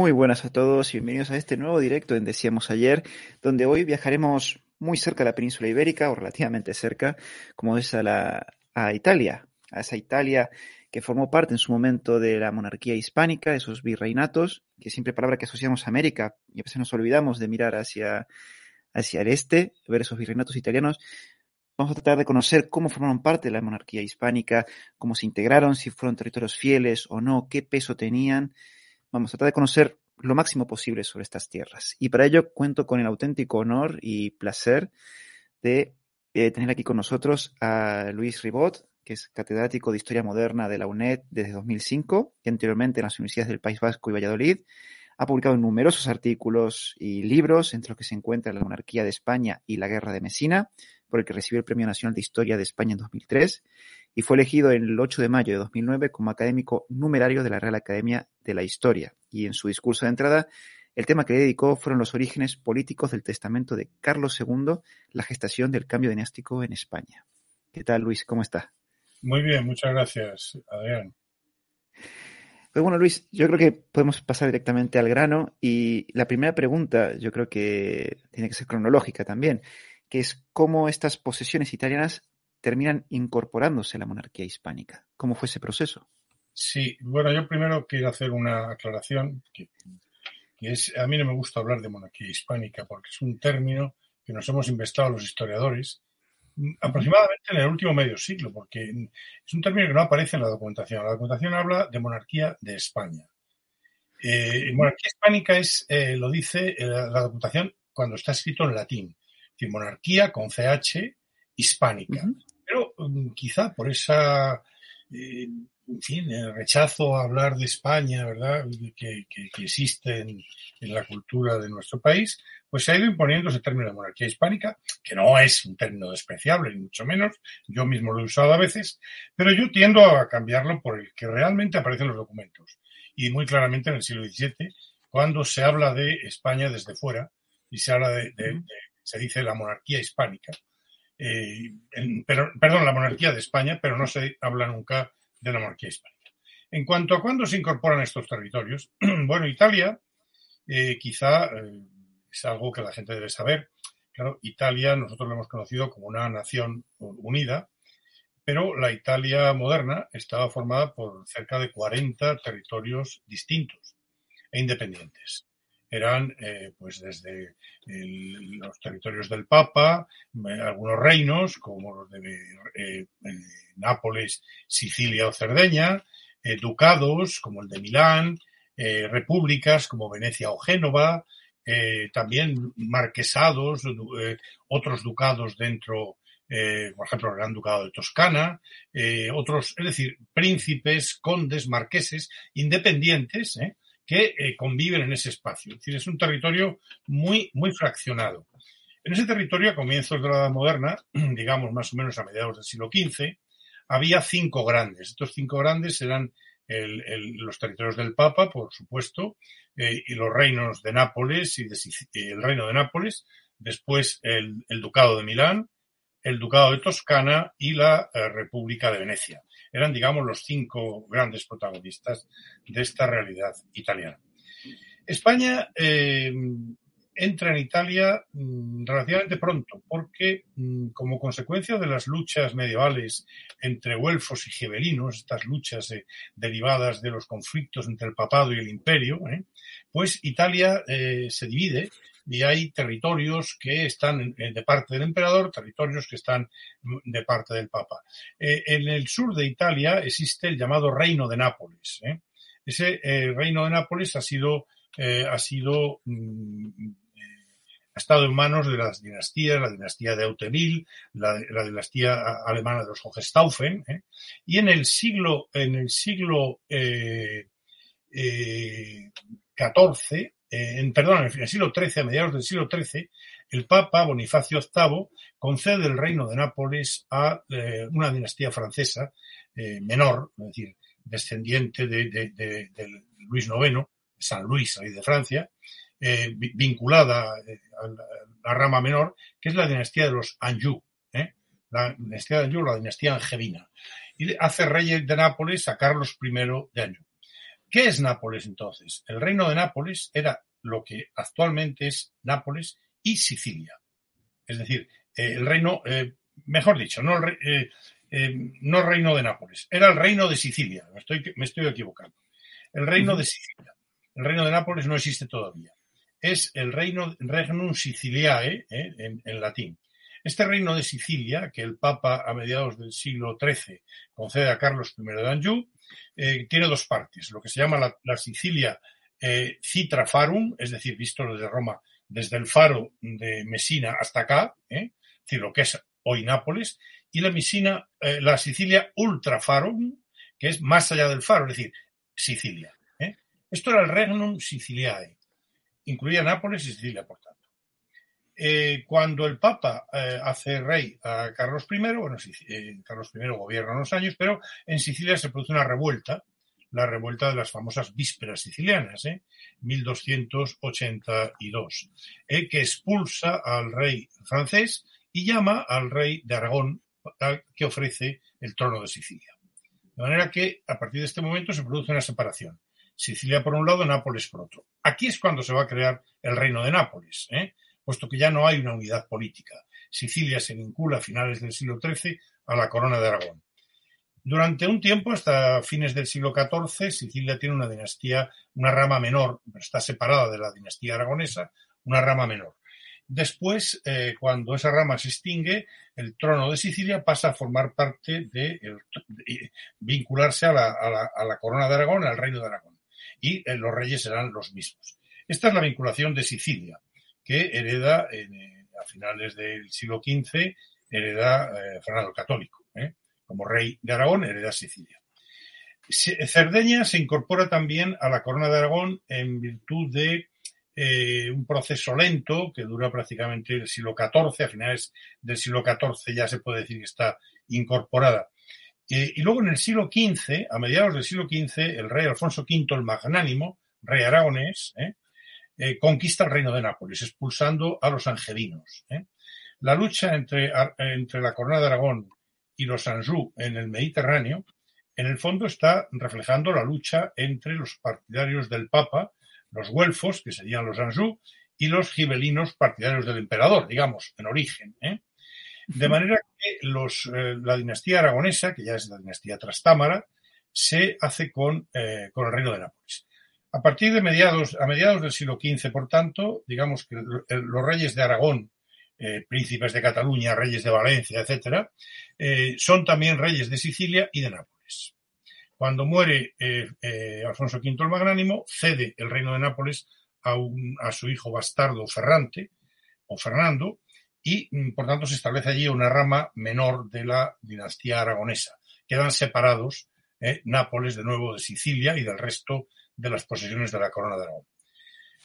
Muy buenas a todos y bienvenidos a este nuevo directo en Decíamos Ayer, donde hoy viajaremos muy cerca de la península ibérica, o relativamente cerca, como es a, la, a Italia, a esa Italia que formó parte en su momento de la monarquía hispánica, esos virreinatos, que siempre palabra que asociamos a América, y a veces nos olvidamos de mirar hacia, hacia el este, ver esos virreinatos italianos, Vamos a tratar de conocer cómo formaron parte de la monarquía hispánica, cómo se integraron, si fueron territorios fieles o no, qué peso tenían. Vamos a tratar de conocer lo máximo posible sobre estas tierras. Y para ello cuento con el auténtico honor y placer de eh, tener aquí con nosotros a Luis Ribot, que es catedrático de Historia Moderna de la UNED desde 2005 y anteriormente en las universidades del País Vasco y Valladolid. Ha publicado numerosos artículos y libros, entre los que se encuentra La monarquía de España y la guerra de Mesina, por el que recibió el Premio Nacional de Historia de España en 2003 y fue elegido el 8 de mayo de 2009 como académico numerario de la Real Academia de la Historia. Y en su discurso de entrada, el tema que le dedicó fueron los orígenes políticos del testamento de Carlos II, la gestación del cambio dinástico en España. ¿Qué tal, Luis? ¿Cómo está? Muy bien, muchas gracias, Adrián. Pues bueno, Luis, yo creo que podemos pasar directamente al grano y la primera pregunta yo creo que tiene que ser cronológica también que es cómo estas posesiones italianas terminan incorporándose a la monarquía hispánica. ¿Cómo fue ese proceso? Sí, bueno, yo primero quiero hacer una aclaración, que, es, a mí no me gusta hablar de monarquía hispánica porque es un término que nos hemos inventado los historiadores mm, aproximadamente en el último medio siglo, porque es un término que no aparece en la documentación. La documentación habla de monarquía de España. Eh, monarquía hispánica es, eh, lo dice eh, la documentación cuando está escrito en latín monarquía con CH hispánica. Pero mm, quizá por esa, eh, en fin, el rechazo a hablar de España, ¿verdad?, que, existe en, la cultura de nuestro país, pues se ha ido imponiendo ese término de monarquía hispánica, que no es un término despreciable, ni mucho menos, yo mismo lo he usado a veces, pero yo tiendo a cambiarlo por el que realmente aparece en los documentos. Y muy claramente en el siglo XVII, cuando se habla de España desde fuera y se habla de se dice la monarquía hispánica. Eh, pero, perdón, la monarquía de España, pero no se habla nunca de la monarquía hispánica. En cuanto a cuándo se incorporan estos territorios, bueno, Italia eh, quizá eh, es algo que la gente debe saber. Claro, Italia nosotros lo hemos conocido como una nación unida, pero la Italia moderna estaba formada por cerca de 40 territorios distintos e independientes eran eh, pues desde los territorios del Papa, eh, algunos reinos como los de eh, Nápoles, Sicilia o Cerdeña, ducados como el de Milán, repúblicas como Venecia o Génova, también marquesados, otros ducados dentro por ejemplo, el Gran Ducado de Toscana, otros, es decir, príncipes, condes, marqueses, independientes. Que eh, conviven en ese espacio. Es decir, es un territorio muy, muy fraccionado. En ese territorio, a comienzos de la Edad Moderna, digamos más o menos a mediados del siglo XV, había cinco grandes. Estos cinco grandes eran los territorios del Papa, por supuesto, eh, y los reinos de Nápoles y el reino de Nápoles, después el, Ducado de Milán, el Ducado de Toscana y la eh, República de Venecia eran, digamos, los cinco grandes protagonistas de esta realidad italiana. España eh, entra en Italia mm, relativamente pronto, porque mm, como consecuencia de las luchas medievales entre güelfos y gibelinos, estas luchas eh, derivadas de los conflictos entre el papado y el imperio, pues Italia se divide y hay territorios que están eh, de parte del emperador, territorios que están mm, de parte del papa. Eh, en el sur de Italia existe el llamado Reino de Nápoles. ¿eh? Ese Reino de Nápoles ha sido, ha sido mm, ha estado en manos de las dinastías, la dinastía de Autemil, la, dinastía alemana de los Hohenstaufen, y en el siglo, en el siglo XIV eh, en, perdón, en el siglo XIII, a mediados del siglo XIII, el Papa Bonifacio VIII concede el reino de Nápoles a eh, una dinastía francesa eh, menor, es decir, descendiente de, Luis IX, San Luis, rey de Francia, vinculada a la, rama menor, que es la dinastía de los Anjou, la dinastía de Anjou, la dinastía angevina, y hace rey de Nápoles a Carlos I de Anjou. ¿Qué es Nápoles entonces? El reino de Nápoles era lo que actualmente es Nápoles y Sicilia. Es decir, eh, el reino, eh, mejor dicho, no el, eh, no reino de Nápoles, era el reino de Sicilia. Me estoy, me estoy equivocando. El reino de Sicilia. El reino de Nápoles no existe todavía. Es el reino Regnum Siciliae en, en latín. Este reino de Sicilia, que el Papa a mediados del siglo XIII concede a Carlos I de Anjou, eh, tiene dos partes. Lo que se llama la, Sicilia eh, Citra Farum, es decir, visto desde Roma, desde el faro de Messina hasta acá, eh, es decir, lo que es hoy Nápoles, y la, Messina, eh, la Sicilia Ultra Farum, que es más allá del faro, es decir, Sicilia. Esto era el Regnum Siciliae. Incluía Nápoles y Sicilia, por tanto. Eh, cuando el Papa eh, hace rey a Carlos I, bueno, eh, Carlos I gobierna unos años, pero en Sicilia se produce una revuelta, la revuelta de las famosas vísperas sicilianas, 1282, que expulsa al rey francés y llama al rey de Aragón que ofrece el trono de Sicilia. De manera que a partir de este momento se produce una separación. Sicilia por un lado, Nápoles por otro. Aquí es cuando se va a crear el reino de Nápoles. ¿eh? Puesto que ya no hay una unidad política. Sicilia se vincula a finales del siglo XIII a la corona de Aragón. Durante un tiempo, hasta fines del siglo XIV, Sicilia tiene una dinastía, una rama menor, está separada de la dinastía aragonesa, una rama menor. Después, eh, cuando esa rama se extingue, el trono de Sicilia pasa a formar parte de, vincularse a la, corona de Aragón, al reino de Aragón. Y eh, los reyes serán los mismos. Esta es la vinculación de Sicilia que hereda eh, a finales del siglo XV, hereda eh, Fernando el Católico. ¿eh? Como rey de Aragón, hereda Sicilia. Cerdeña se incorpora también a la corona de Aragón en virtud de un proceso lento que dura prácticamente el siglo XIV, a finales del siglo XIV ya se puede decir que está incorporada. y luego en el siglo XV, a mediados del siglo XV, el rey Alfonso V el Magnánimo, rey aragonés, conquista el reino de Nápoles, expulsando a los angelinos. ¿eh? La lucha entre, entre la corona de Aragón y los Anjou en el Mediterráneo, en el fondo está reflejando la lucha entre los partidarios del Papa, los güelfos, que serían los Anjou, y los gibelinos partidarios del emperador, digamos, en origen. ¿eh? De manera que los, la dinastía aragonesa, que ya es la dinastía Trastámara, se hace con, con el reino de Nápoles. A partir de mediados, a mediados del siglo XV, por tanto, digamos que los reyes de Aragón, eh, príncipes de Cataluña, reyes de Valencia, etcétera, eh, son también reyes de Sicilia y de Nápoles. Cuando muere eh, Alfonso V el Magnánimo, cede el reino de Nápoles a, a su hijo bastardo Ferrante o Fernando, y mm, por tanto se establece allí una rama menor de la dinastía aragonesa. Quedan separados Nápoles de nuevo de Sicilia y del resto de las posesiones de la corona de Aragón.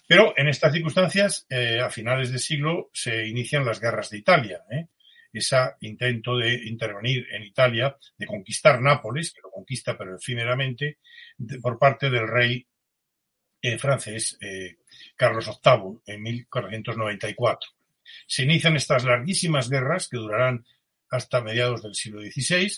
Pero en estas circunstancias, eh, a finales del siglo, se inician las guerras de Italia. ¿eh? Ese intento de intervenir en Italia, de conquistar Nápoles, que lo conquista pero efímeramente, por parte del rey eh, francés Carlos VIII en 1494. Se inician estas larguísimas guerras que durarán hasta mediados del siglo XVI,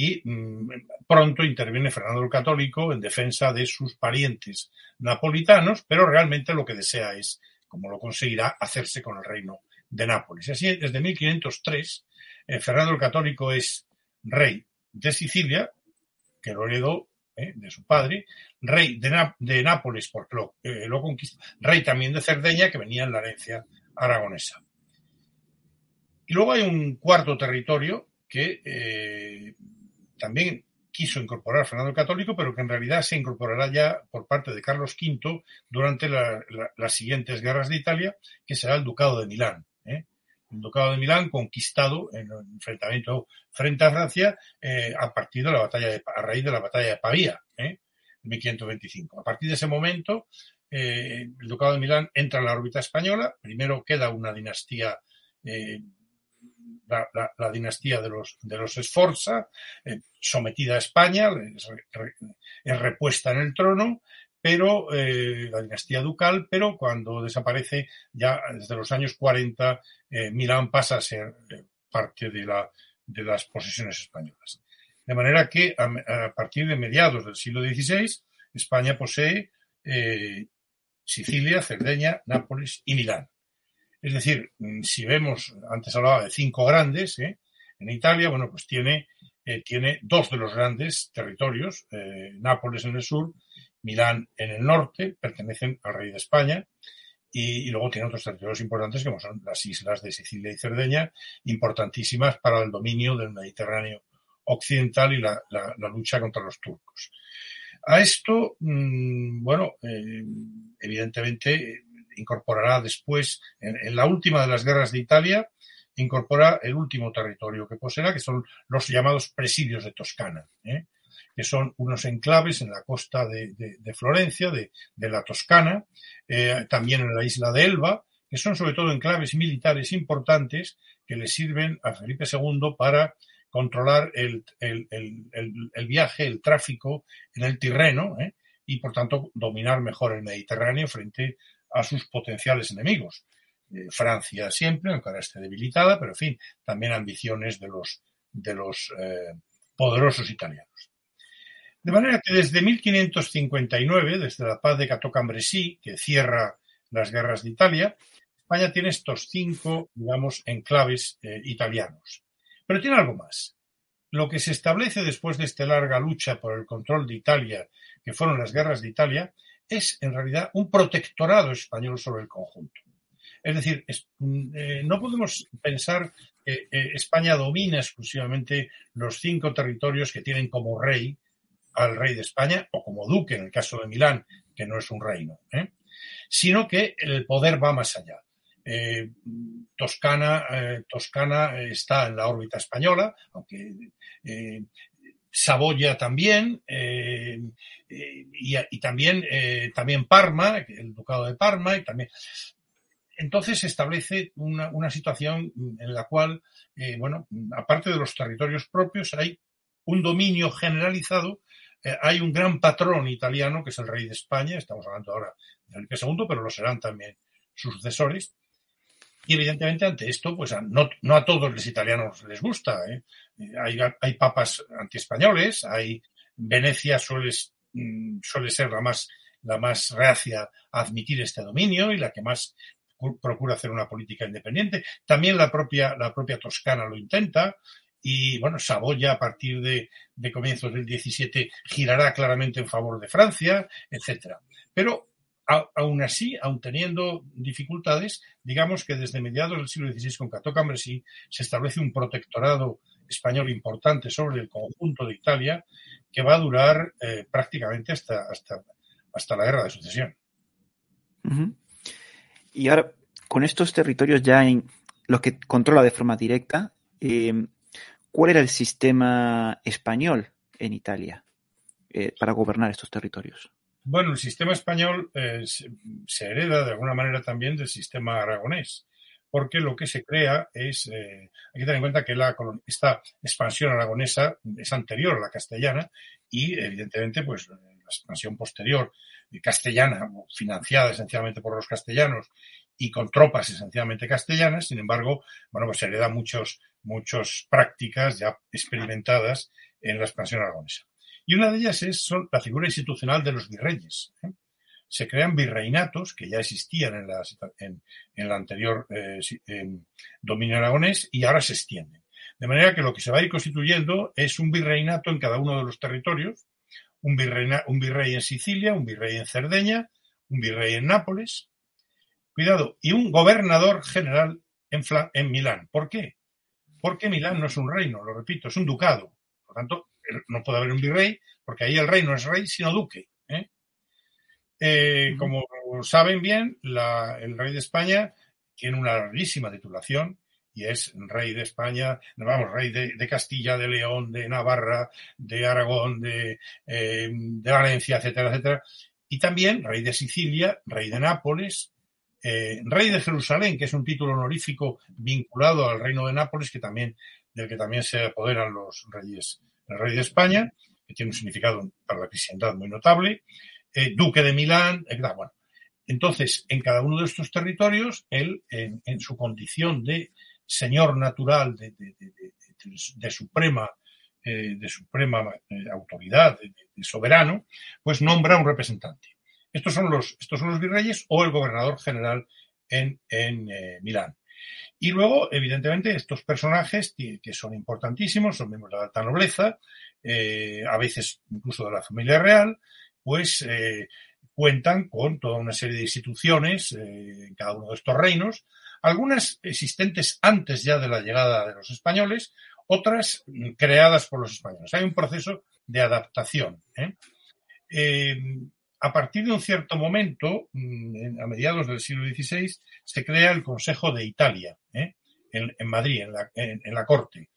y mm, pronto interviene Fernando el Católico en defensa de sus parientes napolitanos, pero realmente lo que desea es, como lo conseguirá, hacerse con el reino de Nápoles. Así, desde 1503, eh, Fernando el Católico es rey de Sicilia, que lo heredó eh, de su padre, rey de, Nápoles porque lo, eh, lo, conquistó, rey también de Cerdeña, que venía en la herencia aragonesa. Y luego hay un cuarto territorio que también quiso incorporar Fernando el Católico, pero que en realidad se incorporará ya por parte de Carlos V durante las siguientes guerras de Italia, que será el Ducado de Milán. ¿eh? El Ducado de Milán conquistado en el enfrentamiento frente a Francia eh, a partir de la batalla de, a raíz de la batalla de Pavía, ¿eh? en 1525. A partir de ese momento, el Ducado de Milán entra en la órbita española. Primero queda una dinastía la, dinastía de los, de los Esforza, eh, sometida a España, es, repuesta en el trono, pero eh, la dinastía ducal, pero cuando desaparece ya desde los años 40, eh, Milán pasa a ser parte de, la, de las posesiones españolas. De manera que a, partir de mediados del siglo XVI, España posee Sicilia, Cerdeña, Nápoles y Milán. Es decir, mm, si vemos, antes hablaba de cinco grandes, ¿eh? en Italia, bueno, pues tiene, eh, tiene dos de los grandes territorios, eh, Nápoles en el sur, Milán en el norte, pertenecen al rey de España, y, luego tiene otros territorios importantes como son las islas de Sicilia y Cerdeña, importantísimas para el dominio del Mediterráneo occidental y la, lucha contra los turcos. A esto, mm, bueno, evidentemente incorporará después, en, la última de las guerras de Italia, incorpora el último territorio que poseerá, que son los llamados presidios de Toscana, ¿eh? que son unos enclaves en la costa de, Florencia, de, la Toscana, eh, también en la isla de Elba, que son sobre todo enclaves militares importantes que le sirven a Felipe II para controlar el, viaje, el tráfico en el Tirreno ¿eh? y, por tanto, dominar mejor el Mediterráneo frente a sus potenciales enemigos. Eh, Francia siempre, aunque ahora esté debilitada, pero en fin, también ambiciones de los, de los eh, poderosos italianos. De manera que desde 1559, desde la paz de Cateau-Cambrésis, que cierra las guerras de Italia, España tiene estos cinco, digamos, enclaves eh, italianos. Pero tiene algo más. Lo que se establece después de esta larga lucha por el control de Italia, que fueron las guerras de Italia, es en realidad un protectorado español sobre el conjunto. Es decir, mm, eh, no podemos pensar que eh, España domina exclusivamente los cinco territorios que tienen como rey al rey de España o como duque en el caso de Milán, que no es un reino, ¿eh? sino que el poder va más allá. Toscana, Toscana está en la órbita española, aunque Saboya también, eh, eh, y, también, eh, también Parma, el ducado de Parma, y también. Entonces se establece una, una situación en la cual, bueno, aparte de los territorios propios, hay un dominio generalizado, hay un gran patrón italiano que es el rey de España, estamos hablando ahora de Felipe II, pero lo serán también sus sucesores, y evidentemente ante esto, pues no, no a todos los italianos les gusta. ¿eh? Hay, hay, papas antiespañoles, hay Venecia suele, mm, suele ser la más, la más reacia a admitir este dominio y la que más procura hacer una política independiente. También la propia, la propia Toscana lo intenta. Y bueno, Saboya a partir de, de comienzos del 17 girará claramente en favor de Francia, etcétera. Pero aún así, aún teniendo dificultades, digamos que desde mediados del siglo XVI con Cato Cambresí se establece un protectorado español importante sobre el conjunto de Italia que va a durar eh, prácticamente hasta, hasta, hasta la guerra de sucesión. Y ahora, con estos territorios ya en los que controla de forma directa, eh, ¿cuál era el sistema español en Italia eh, para gobernar estos territorios? Bueno, el sistema español eh, se, hereda de alguna manera también del sistema aragonés, porque lo que se crea es, eh, hay que tener en cuenta que la, esta expansión aragonesa es anterior a la castellana y evidentemente pues la expansión posterior eh, castellana, financiada esencialmente por los castellanos y con tropas esencialmente castellanas, sin embargo, bueno, pues se hereda muchos, muchas prácticas ya experimentadas en la expansión aragonesa. Y una de ellas es son la figura institucional de los virreyes. ¿eh? Se crean virreinatos que ya existían en, la, en, anterior eh, dominio aragonés y ahora se extienden. De manera que lo que se va a ir constituyendo es un virreinato en cada uno de los territorios, un, un virrey en Sicilia, un virrey en Cerdeña, un virrey en Nápoles, cuidado, y un gobernador general en, en Milán. ¿Por qué? Porque Milán no es un reino, lo repito, es un ducado. Por tanto, no puede haber un virrey, porque ahí el rey no es rey, sino duque. ¿eh? Eh, como saben bien, el rey de España tiene una larguísima titulación y es rey de España, vamos, rey de, Castilla, de León, de Navarra, de Aragón, de, eh, de, Valencia, etcétera, etcétera. Y también rey de Sicilia, rey de Nápoles, rey de Jerusalén, que es un título honorífico vinculado al reino de Nápoles, que también, del que también se apoderan los reyes el rey de España, que tiene un significado para la cristiandad muy notable, eh, duque de Milán, etc. Bueno, entonces, en cada uno de estos territorios, él, en, su condición de señor natural de, suprema de suprema autoridad, de, soberano, pues nombra un representante. Estos son los, estos son los virreyes o el gobernador general en, en Milán. Y luego, evidentemente, estos personajes que son importantísimos, son miembros de la alta nobleza, eh, a veces incluso de la familia real, pues eh, cuentan con toda una serie de instituciones eh, en cada uno de estos reinos, algunas existentes antes ya de la llegada de los españoles, otras creadas por los españoles. Hay un proceso de adaptación. A partir de un cierto momento, mm, a mediados del siglo XVI, se crea el Consejo de Italia, en, Madrid, en la corte.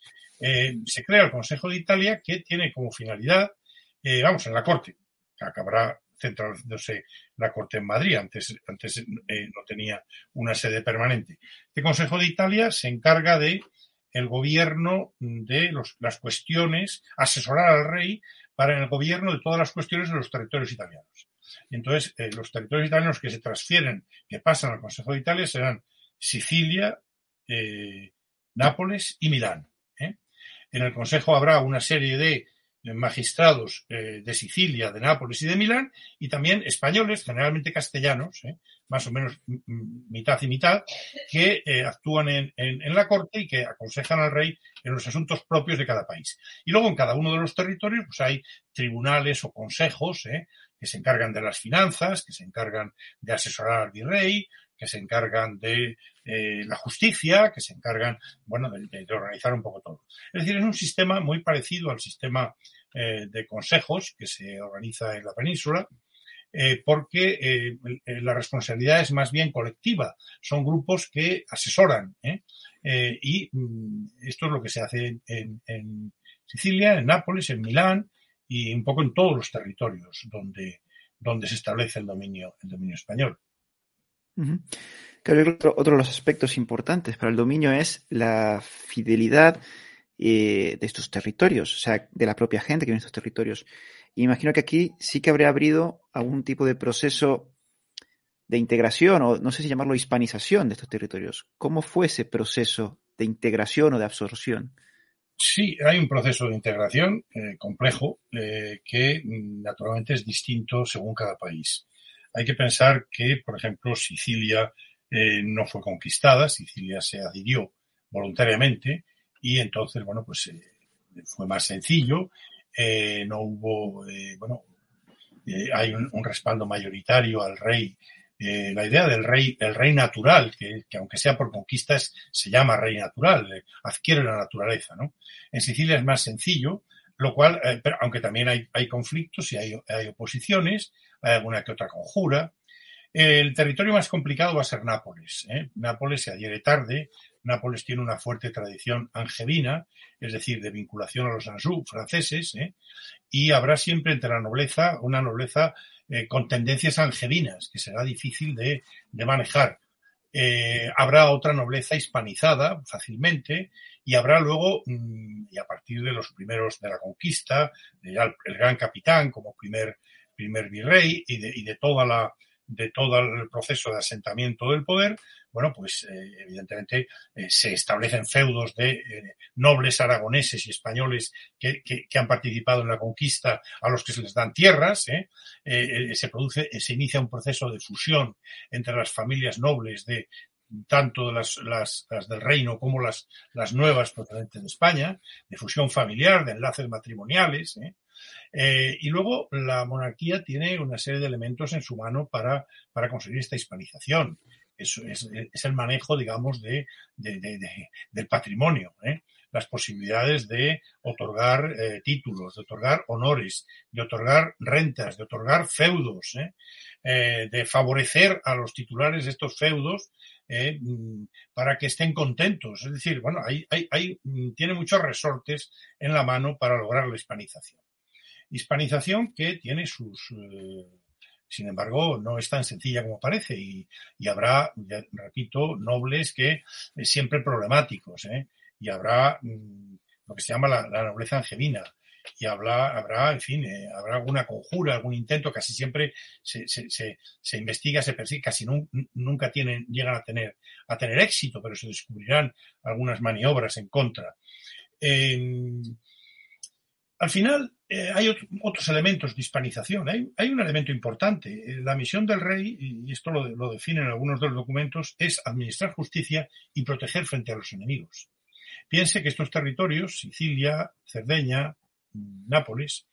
Eh, se crea el Consejo de Italia que tiene como finalidad, eh, vamos, en la Corte, que acabará centrándose la Corte en Madrid, antes, antes eh, no tenía una sede permanente. Este Consejo de Italia se encarga de el gobierno de las cuestiones, asesorar al rey para el gobierno de todas las cuestiones de los territorios italianos. Entonces, los territorios italianos que se transfieren, que pasan al Consejo de Italia, serán Sicilia, Nápoles y Milán. En el Consejo habrá una serie de magistrados eh, de Sicilia, de Nápoles y de Milán, y también españoles, generalmente castellanos, eh, más o menos mitad y mitad, que eh, actúan en, la corte y que aconsejan al rey en los asuntos propios de cada país. Y luego en cada uno de los territorios pues hay tribunales o consejos que se encargan de las finanzas, que se encargan de asesorar al virrey, que se encargan de eh, la justicia, que se encargan, bueno, de, organizar un poco todo. Es decir, es un sistema muy parecido al sistema eh, de consejos que se organiza en la península, eh, porque la responsabilidad es más bien colectiva. Son grupos que asesoran. y mm, esto es lo que se hace en, en, Sicilia, en Nápoles, en Milán y un poco en todos los territorios donde, donde se establece el dominio, el dominio español. Creo que otro, de los aspectos importantes para el dominio es la fidelidad eh, de estos territorios, o sea, de la propia gente que vive en estos territorios. Imagino que aquí sí que habría abrido algún tipo de proceso de integración, o no sé si llamarlo hispanización de estos territorios. ¿Cómo fue ese proceso de integración o de absorción? Sí, hay un proceso de integración eh, complejo eh, que mm, naturalmente es distinto según cada país. Hay que pensar que, por ejemplo, Sicilia eh, no fue conquistada, Sicilia se adhirió voluntariamente y entonces, bueno, pues fue más sencillo, no hubo, bueno, hay un, respaldo mayoritario al rey. La idea del rey, el rey natural, que, aunque sea por conquistas, se llama rey natural, adquiere la naturaleza, ¿no? En Sicilia es más sencillo, lo cual, pero, aunque también hay, hay conflictos y hay, hay oposiciones, hay alguna que otra conjura. El territorio más complicado va a ser Nápoles. ¿eh? Nápoles se adhiere tarde. Nápoles tiene una fuerte tradición angevina, es decir, de vinculación a los Anjou franceses, ¿eh? y habrá siempre entre la nobleza una nobleza eh, con tendencias angevinas, que será difícil de, manejar. habrá otra nobleza hispanizada fácilmente y habrá luego, mm, y a partir de los primeros de la conquista, el, gran capitán como primer primer virrey y de, y de toda la de todo el proceso de asentamiento del poder, bueno, pues eh, evidentemente eh, se establecen feudos de eh, nobles aragoneses y españoles que, que, han participado en la conquista a los que se les dan tierras, se produce, se inicia un proceso de fusión entre las familias nobles de tanto de las, las, las, del reino como las, las nuevas procedentes de España, de fusión familiar, de enlaces matrimoniales. Eh, y luego la monarquía tiene una serie de elementos en su mano para, para conseguir esta hispanización. Es, es, el manejo, digamos, de, de, de, del patrimonio. ¿eh? las posibilidades de otorgar eh, títulos, de otorgar honores, de otorgar rentas, de otorgar feudos, de favorecer a los titulares de estos feudos mm, para que estén contentos. Es decir, bueno, hay, hay, hay, mm, tiene muchos resortes en la mano para lograr la hispanización. Hispanización que tiene sus, sin embargo, no es tan sencilla como parece y, habrá, repito, nobles que siempre problemáticos, ¿eh? y habrá mm, lo que se llama la, nobleza angevina y habrá, habrá, en fin, eh, habrá alguna conjura, algún intento, casi siempre se, se, se, se investiga, se persigue, casi nunca tienen, llegan a tener, a tener éxito, pero se descubrirán algunas maniobras en contra. al final hay otros elementos de hispanización. Hay, un elemento importante. La misión del rey, y esto lo, lo definen algunos de los documentos, es administrar justicia y proteger frente a los enemigos. Piense que estos territorios, Sicilia, Cerdeña, Nápoles,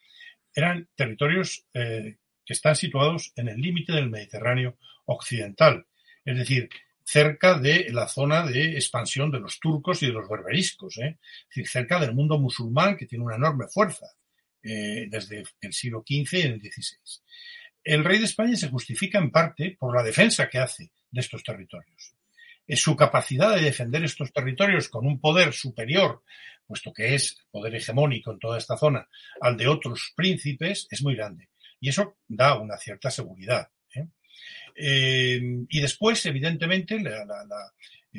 eran territorios eh, que están situados en el límite del Mediterráneo occidental, es decir, cerca de la zona de expansión de los turcos y de los berberiscos, ¿eh? es decir, cerca del mundo musulmán que tiene una enorme fuerza eh, desde el siglo XV y el XVI. El rey de España se justifica en parte por la defensa que hace de estos territorios su capacidad de defender estos territorios con un poder superior, puesto que es poder hegemónico en toda esta zona, al de otros príncipes, es muy grande. Y eso da una cierta seguridad. ¿eh? Eh, y después, evidentemente, la,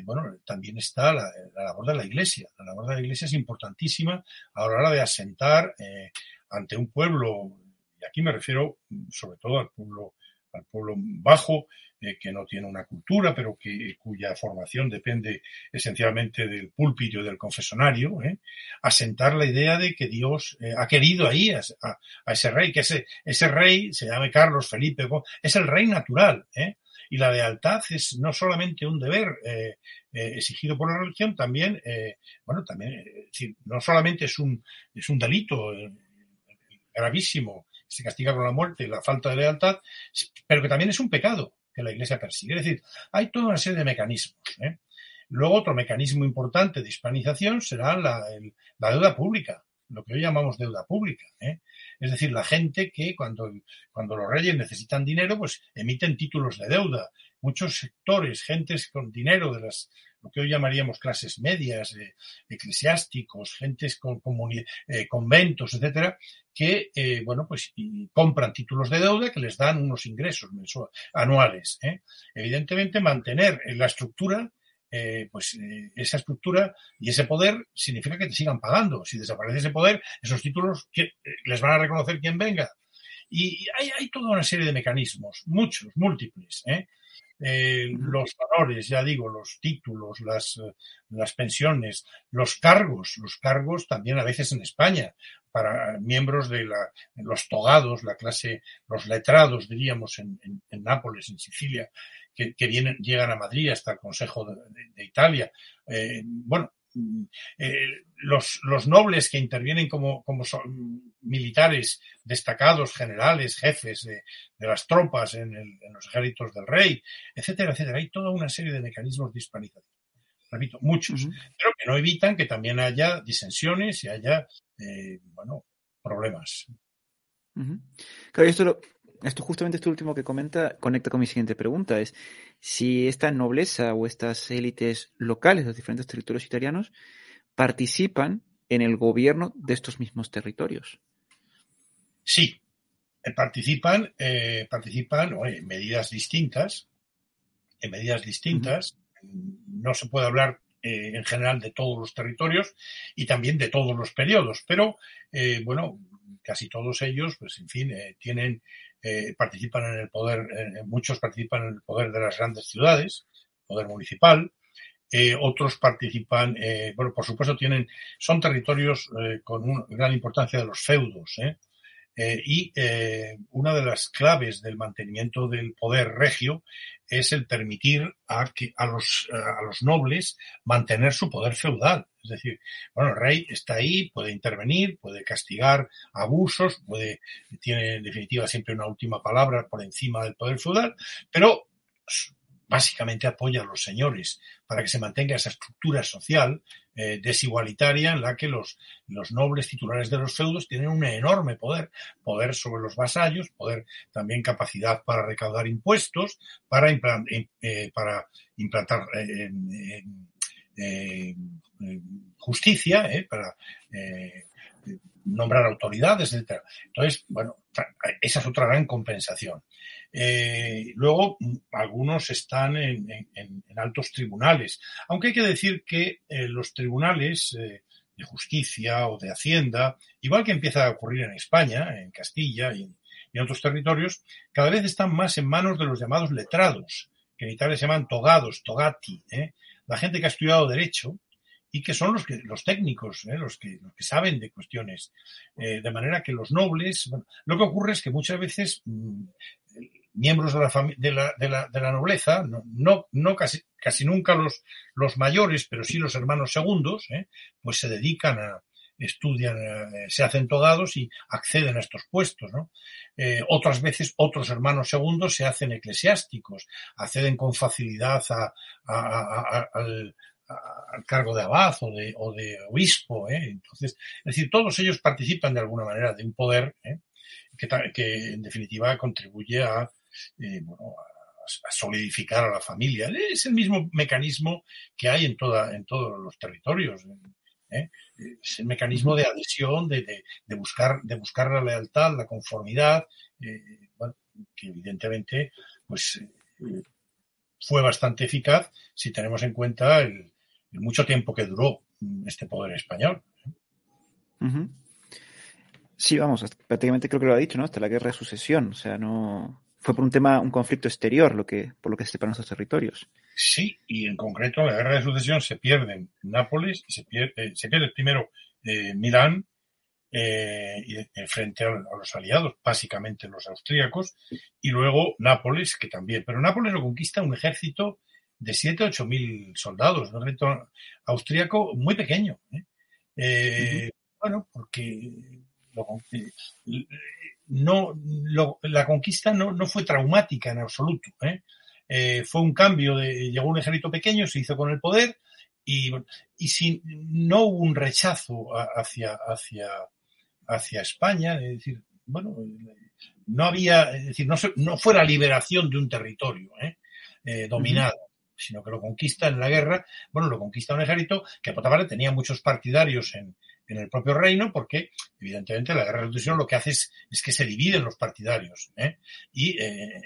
bueno, también está la, labor de la Iglesia. La labor de la Iglesia es importantísima a la hora de asentar ante un pueblo, y aquí me refiero sobre todo al pueblo, al pueblo bajo, eh, que no tiene una cultura, pero que, cuya formación depende esencialmente del púlpito y del confesonario, ¿eh? asentar la idea de que Dios eh, ha querido ahí a, ese rey, que ese, ese rey se llame Carlos, Felipe, es el rey natural. Y la lealtad es no solamente un deber exigido por la religión, también, bueno, también, no solamente es un, es un delito gravísimo, se castiga con la muerte, la falta de lealtad, pero que también es un pecado la Iglesia persigue. Es decir, hay toda una serie de mecanismos. ¿eh? Luego, otro mecanismo importante de hispanización será la, deuda pública, lo que hoy llamamos deuda pública. ¿eh? Es decir, la gente que cuando, cuando los reyes necesitan dinero, pues emiten títulos de deuda. Muchos sectores, gentes con dinero de las lo que hoy llamaríamos clases medias, eh, eclesiásticos, gentes con eh, conventos, etcétera, que, eh, bueno, pues compran títulos de deuda que les dan unos ingresos anuales. Evidentemente, mantener la estructura pues esa estructura y ese poder significa que te sigan pagando. Si desaparece ese poder, esos títulos les van a reconocer quien venga. Y hay, hay toda una serie de mecanismos, muchos, múltiples, ¿eh? Eh, los valores, ya digo, los títulos, las, eh, las pensiones, los cargos, los cargos también a veces en España, para miembros de la, los togados, la clase, los letrados, diríamos, en, en, Nápoles, en Sicilia, que, que, vienen, llegan a Madrid hasta el Consejo de, de, Italia. Eh, bueno, eh, los, los, nobles que intervienen como, como son militares destacados, generales, jefes de, de las tropas en, el, en, los ejércitos del rey, etcétera, etcétera. Hay toda una serie de mecanismos de hispanización. Repito, muchos, uh -huh. pero que no evitan que también haya disensiones y haya, eh, bueno, problemas. Uh -huh. Claro, esto lo, esto justamente esto último que comenta conecta con mi siguiente pregunta, es si esta nobleza o estas élites locales de los diferentes territorios italianos participan en el gobierno de estos mismos territorios. Sí, eh, participan, eh, participan en medidas distintas, en medidas distintas. Uh -huh. No se puede hablar eh, en general de todos los territorios y también de todos los periodos, pero eh, bueno, casi todos ellos, pues en fin, tienen eh, participan en el poder, eh, muchos participan en el poder de las grandes ciudades, poder municipal, eh, otros participan, eh, bueno, por supuesto tienen, son territorios eh, con una gran importancia de los feudos, ¿eh? Eh, y eh, una de las claves del mantenimiento del poder regio es el permitir a, que, a, los, a los nobles mantener su poder feudal. Es decir, bueno, el rey está ahí, puede intervenir, puede castigar abusos, puede, tiene en definitiva siempre una última palabra por encima del poder feudal, pero básicamente apoya a los señores para que se mantenga esa estructura social eh, desigualitaria en la que los, los, nobles titulares de los feudos tienen un enorme poder, poder sobre los vasallos, poder también capacidad para recaudar impuestos, para, implant, eh, para implantar eh, justicia, eh, para eh, nombrar autoridades, etc. Entonces, bueno, esa es otra gran compensación. Eh, luego, algunos están en, altos tribunales, aunque hay que decir que eh, los tribunales eh, de justicia o de hacienda, igual que empieza a ocurrir en España, en Castilla y en, y en otros territorios, cada vez están más en manos de los llamados letrados, que en Italia se llaman togados, togati, la gente que ha estudiado derecho y que son los, que, los técnicos, ¿eh? los, que, los que saben de cuestiones. Eh, de manera que los nobles, lo que ocurre es que muchas veces mm, miembros de la, de la, de la, de la nobleza, no, no, no casi, casi nunca los, los mayores, pero sí los hermanos segundos, ¿eh? pues se dedican a, estudian, se hacen togados y acceden a estos puestos. ¿no? Otras veces otros hermanos segundos se hacen eclesiásticos, acceden con facilidad a, al, al, cargo de abad o de, o de obispo. ¿eh? Entonces, es decir, todos ellos participan de alguna manera de un poder ¿eh? que, que, en definitiva contribuye a, eh, bueno, a solidificar a la familia. Es el mismo mecanismo que hay en, toda, en todos los territorios. ¿eh? Es el mecanismo de adhesión, de, buscar, de buscar la lealtad, la conformidad, que evidentemente pues, fue bastante eficaz si tenemos en cuenta el, el, mucho tiempo que duró este poder español. Uh -huh. Sí, vamos, prácticamente creo que lo ha dicho, ¿no? Hasta la guerra de sucesión, o sea, no fue por un tema, un conflicto exterior, lo que, por lo que se separan estos territorios. Sí, y en concreto la guerra de sucesión se pierde en Nápoles y se pierde, se pierde primero eh, Milán eh, y, frente a, a, los aliados, básicamente los austríacos, y luego Nápoles, que también. Pero Nápoles lo conquista un ejército de 7 8 mil soldados, un ejército austríaco muy pequeño. ¿eh? Uh -huh. Bueno, porque lo, no, lo, la conquista no, no, fue traumática en absoluto. ¿eh? Eh, fue un cambio, de, llegó un ejército pequeño, se hizo con el poder y, y sin, no hubo un rechazo hacia, hacia, hacia España, es decir, bueno, no había, es decir, no, no fue la liberación de un territorio ¿eh? eh dominado. Sino que lo conquista en la guerra, bueno, lo conquista un ejército que parte tenía muchos partidarios en, en el propio reino, porque evidentemente la guerra de sucesión lo que hace es, es que se dividen los partidarios. ¿eh? Y eh,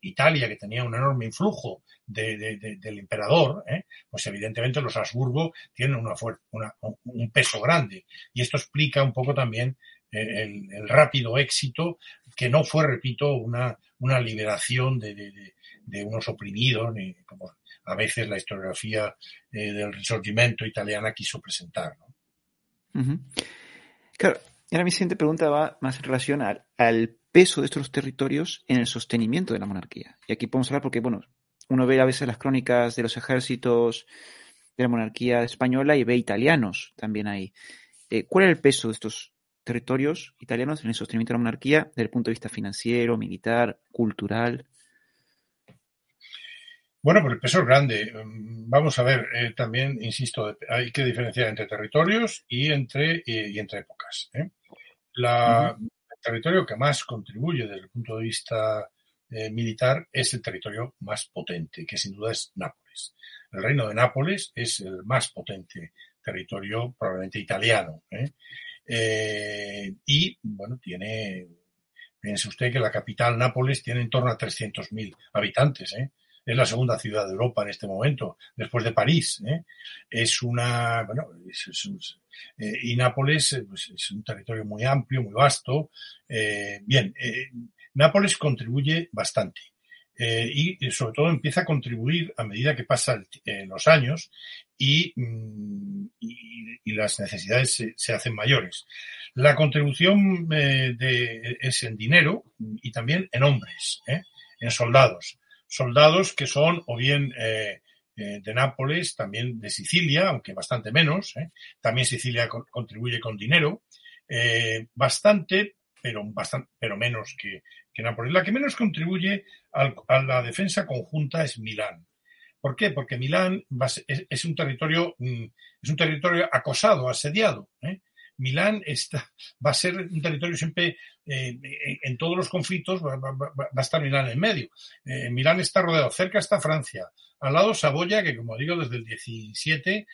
Italia, que tenía un enorme influjo de, de, de, del emperador, ¿eh? pues evidentemente los Habsburgo tienen una, una, un peso grande. Y esto explica un poco también el, el, rápido éxito, que no fue, repito, una, una liberación de, unos oprimidos, ni como a veces la historiografía eh, del Risorgimento italiana quiso presentar. ¿no? Uh. Claro, ahora mi siguiente pregunta va más en relación al, al, peso de estos territorios en el sostenimiento de la monarquía. Y aquí podemos hablar porque, bueno, uno ve a veces las crónicas de los ejércitos de la monarquía española y ve italianos también ahí. Eh, ¿Cuál era el peso de estos territorios italianos en el sostenimiento de la monarquía desde el punto de vista financiero, militar, cultural? Bueno, pues el peso es grande. Vamos a ver, eh, también, insisto, hay que diferenciar entre territorios y entre, y, y entre épocas. ¿eh? La, uh -huh. El territorio que más contribuye desde el punto de vista eh, militar es el territorio más potente, que sin duda es Nápoles. El reino de Nápoles es el más potente territorio, probablemente italiano. ¿eh? Eh, y, bueno, tiene, piense usted que la capital, Nápoles, tiene en torno a 300.000 habitantes. ¿eh? Es la segunda ciudad de Europa en este momento, después de París. ¿eh? Es una, bueno, es, es, eh, y Nápoles eh, pues, es un territorio muy amplio, muy vasto. Eh, bien, eh, Nápoles contribuye bastante. y sobre todo empieza a contribuir a medida que pasan los años y, mm, y, y, las necesidades se, hacen mayores. La contribución de, es en dinero y también en hombres, en soldados soldados que son o bien eh, eh, de Nápoles, también de Sicilia, aunque bastante menos. ¿eh? También Sicilia co contribuye con dinero, bastante, pero, pero menos que, que, Nápoles. La que menos contribuye al, a la defensa conjunta es Milán. ¿Por qué? Porque Milán es, un territorio mm, es un territorio acosado, asediado. Milán está, va a ser un territorio siempre, eh, en todos los conflictos va, a estar Milán en medio. Eh, Milán está rodeado, cerca está Francia, al lado Saboya, que como digo, desde el 17 eh,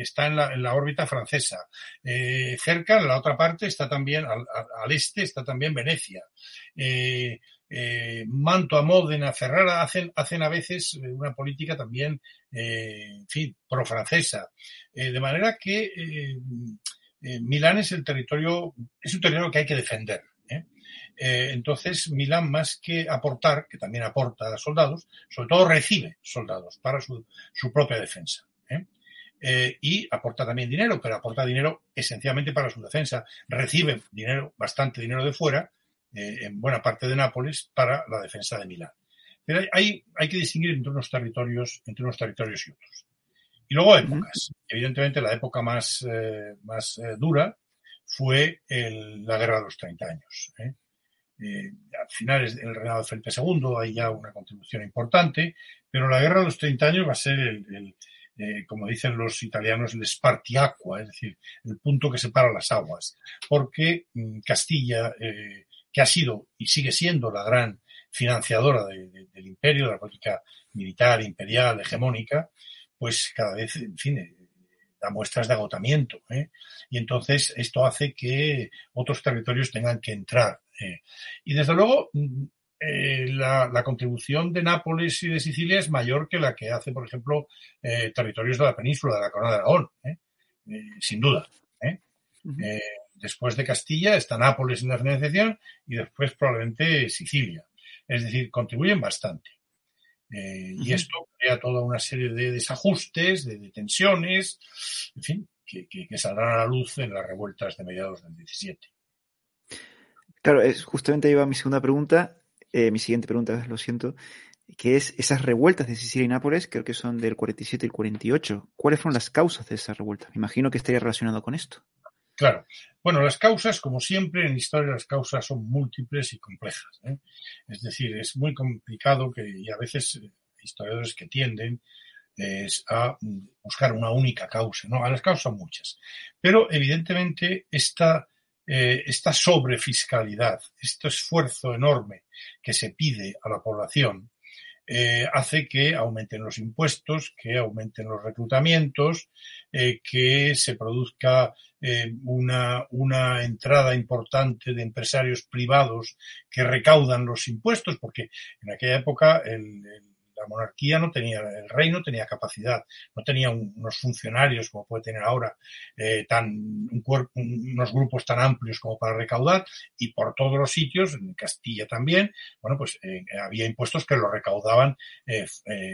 está en la, en la órbita francesa. Cerca, en la otra parte, está también, al, este, está también Venecia. Eh, eh, Manto, Módena, Ferrara hacen, hacen a veces una política también, en fin, pro-francesa. De manera que eh, Milán es el territorio, es un territorio que hay que defender. ¿eh? Eh, entonces, Milán, más que aportar, que también aporta soldados, sobre todo recibe soldados para su, propia defensa. y aporta también dinero, pero aporta dinero esencialmente para su defensa. Recibe dinero, bastante dinero de fuera, en buena parte de Nápoles, para la defensa de Milán. Pero hay, hay que distinguir entre unos territorios, entre unos territorios y otros. Y luego épocas. Evidentemente, la época más, eh, más eh, dura fue la Guerra de los 30 años. ¿eh? a finales del reinado de Felipe II hay ya una contribución importante, pero la Guerra de los 30 años va a ser el, como dicen los italianos, el spartiacqua, es decir, el punto que separa las aguas, porque mm, Castilla, que ha sido y sigue siendo la gran financiadora del imperio, de la política militar, imperial, hegemónica, pues cada vez, en fin, eh, da muestras de agotamiento. ¿eh? Y entonces esto hace que otros territorios tengan que entrar. ¿eh? Y desde luego, mm, la, contribución de Nápoles y de Sicilia es mayor que la que hace, por ejemplo, territorios de la península, de la Corona de Aragón, sin duda. después de Castilla está Nápoles en la financiación y después probablemente Sicilia. Es decir, contribuyen bastante. Eh, y esto crea toda una serie de desajustes, de, tensiones, en fin, que, saldrán a la luz en las revueltas de mediados del 17. Claro, es, justamente ahí va mi segunda pregunta, eh, mi siguiente pregunta, lo siento, que es esas revueltas de Sicilia y Nápoles, creo que son del 47 y el 48. ¿Cuáles fueron las causas de esas revueltas? Me imagino que estaría relacionado con esto. Claro. Bueno, las causas, como siempre en historia, las causas son múltiples y complejas. ¿eh? Es decir, es muy complicado que, y a veces eh, historiadores que tienden es a buscar una única causa, ¿no? A las causas son muchas. Pero evidentemente esta, eh, esta sobrefiscalidad, este esfuerzo enorme que se pide a la población eh, hace que aumenten los impuestos, que aumenten los reclutamientos, eh, que se produzca eh, una, una entrada importante de empresarios privados que recaudan los impuestos, porque en aquella época el la monarquía no tenía, el rey no tenía capacidad, no tenía unos funcionarios como puede tener ahora, eh, tan, un cuerpo, unos grupos tan amplios como para recaudar y por todos los sitios, en Castilla también, bueno, pues eh, había impuestos que lo recaudaban eh,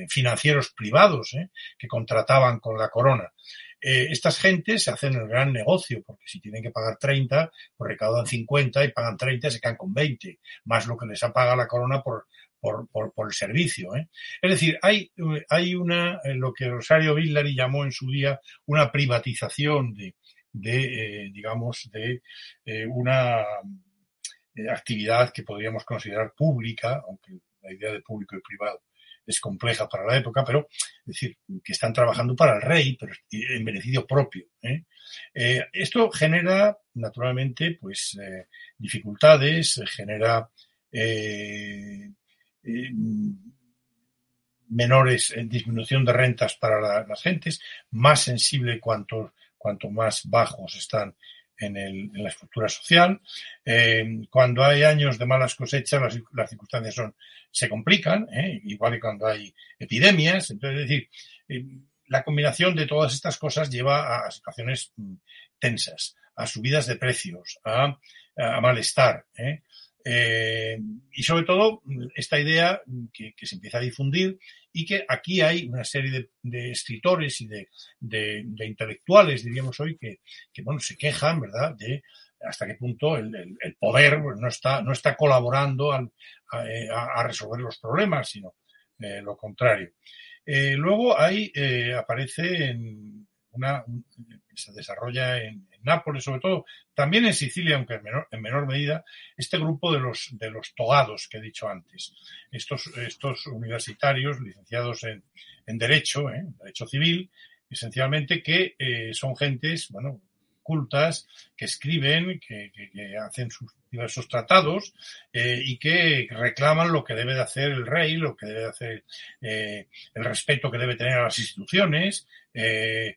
financieros privados, que contrataban con la corona. estas gentes hacen el gran negocio, porque si tienen que pagar 30, pues recaudan 50 y pagan 30 y se quedan con 20, más lo que les ha pagado la corona por, por, por, por el servicio. ¿eh? Es decir, hay, hay una, eh, lo que Rosario Villari llamó en su día una privatización de, de eh, digamos, de eh, una eh, actividad que podríamos considerar pública, aunque la idea de público y privado es compleja para la época, pero es decir, que están trabajando para el rey, pero en beneficio propio. ¿eh? Eh, esto genera, naturalmente, pues eh, dificultades, genera menores en disminución de rentas para las gentes, más sensible cuanto, cuanto más bajos están en, la estructura social. Eh, cuando hay años de malas cosechas, las, circunstancias son, se complican, ¿eh? igual que cuando hay epidemias. Entonces, es decir, eh, la combinación de todas estas cosas lleva a situaciones mm, tensas, a subidas de precios, a malestar. ¿Eh? Eh, y sobre todo esta idea que, se empieza a difundir y que aquí hay una serie de, escritores y de, intelectuales, diríamos hoy, que, que, bueno, se quejan, ¿verdad?, de hasta qué punto el, poder no está, no está colaborando a, a, resolver los problemas, sino eh, lo contrario. Eh, luego eh, aparece en una, se desarrolla en, en, Nápoles, sobre todo, también en Sicilia, aunque en menor, en menor, medida, este grupo de los, de los togados que he dicho antes. Estos, estos universitarios licenciados en, en Derecho, ¿eh? Derecho Civil, esencialmente que eh, son gentes, bueno, cultas, que escriben, que, que, que hacen sus diversos tratados eh, y que reclaman lo que debe de hacer el rey, lo que debe de hacer eh, el respeto que debe tener a las instituciones, eh,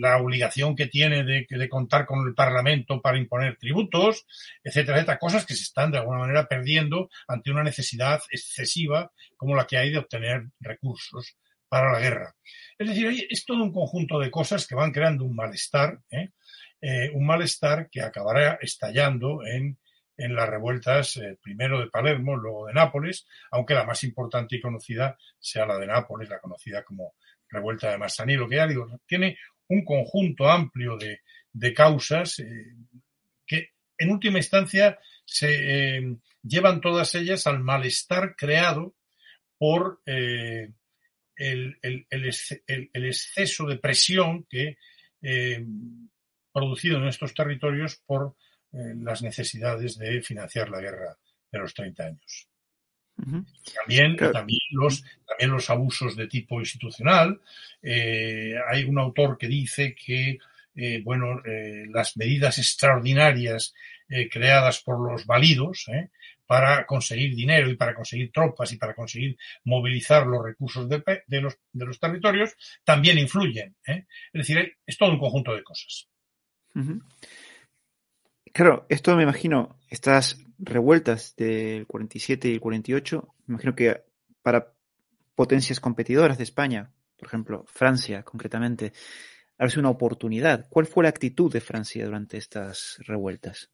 la obligación que tiene de, de, contar con el Parlamento para imponer tributos, etcétera, etcétera, cosas que se están de alguna manera perdiendo ante una necesidad excesiva como la que hay de obtener recursos para la guerra. Es decir, es todo un conjunto de cosas que van creando un malestar, ¿eh? Eh, un malestar que acabará estallando en, en las revueltas, eh, primero de Palermo, luego de Nápoles, aunque la más importante y conocida sea la de Nápoles, la conocida como revuelta de Massanilo, que ya digo, tiene un conjunto amplio de, de causas eh, que en última instancia se llevan todas ellas al malestar creado por el, el, exceso de presión que producido en estos territorios por eh, las necesidades de financiar la guerra de los 30 años. También, también, los, también los abusos de tipo institucional. Eh, hay un autor que dice que eh, bueno, las medidas extraordinarias creadas por los válidos para conseguir dinero y para conseguir tropas y para conseguir movilizar los recursos de, los, de los, territorios también influyen. Es decir, es todo un conjunto de cosas. Claro, esto me imagino, estas revueltas del 47 y el 48, me imagino que para potencias competidoras de España, por ejemplo, Francia concretamente, ha sido una oportunidad. ¿Cuál fue la actitud de Francia durante estas revueltas?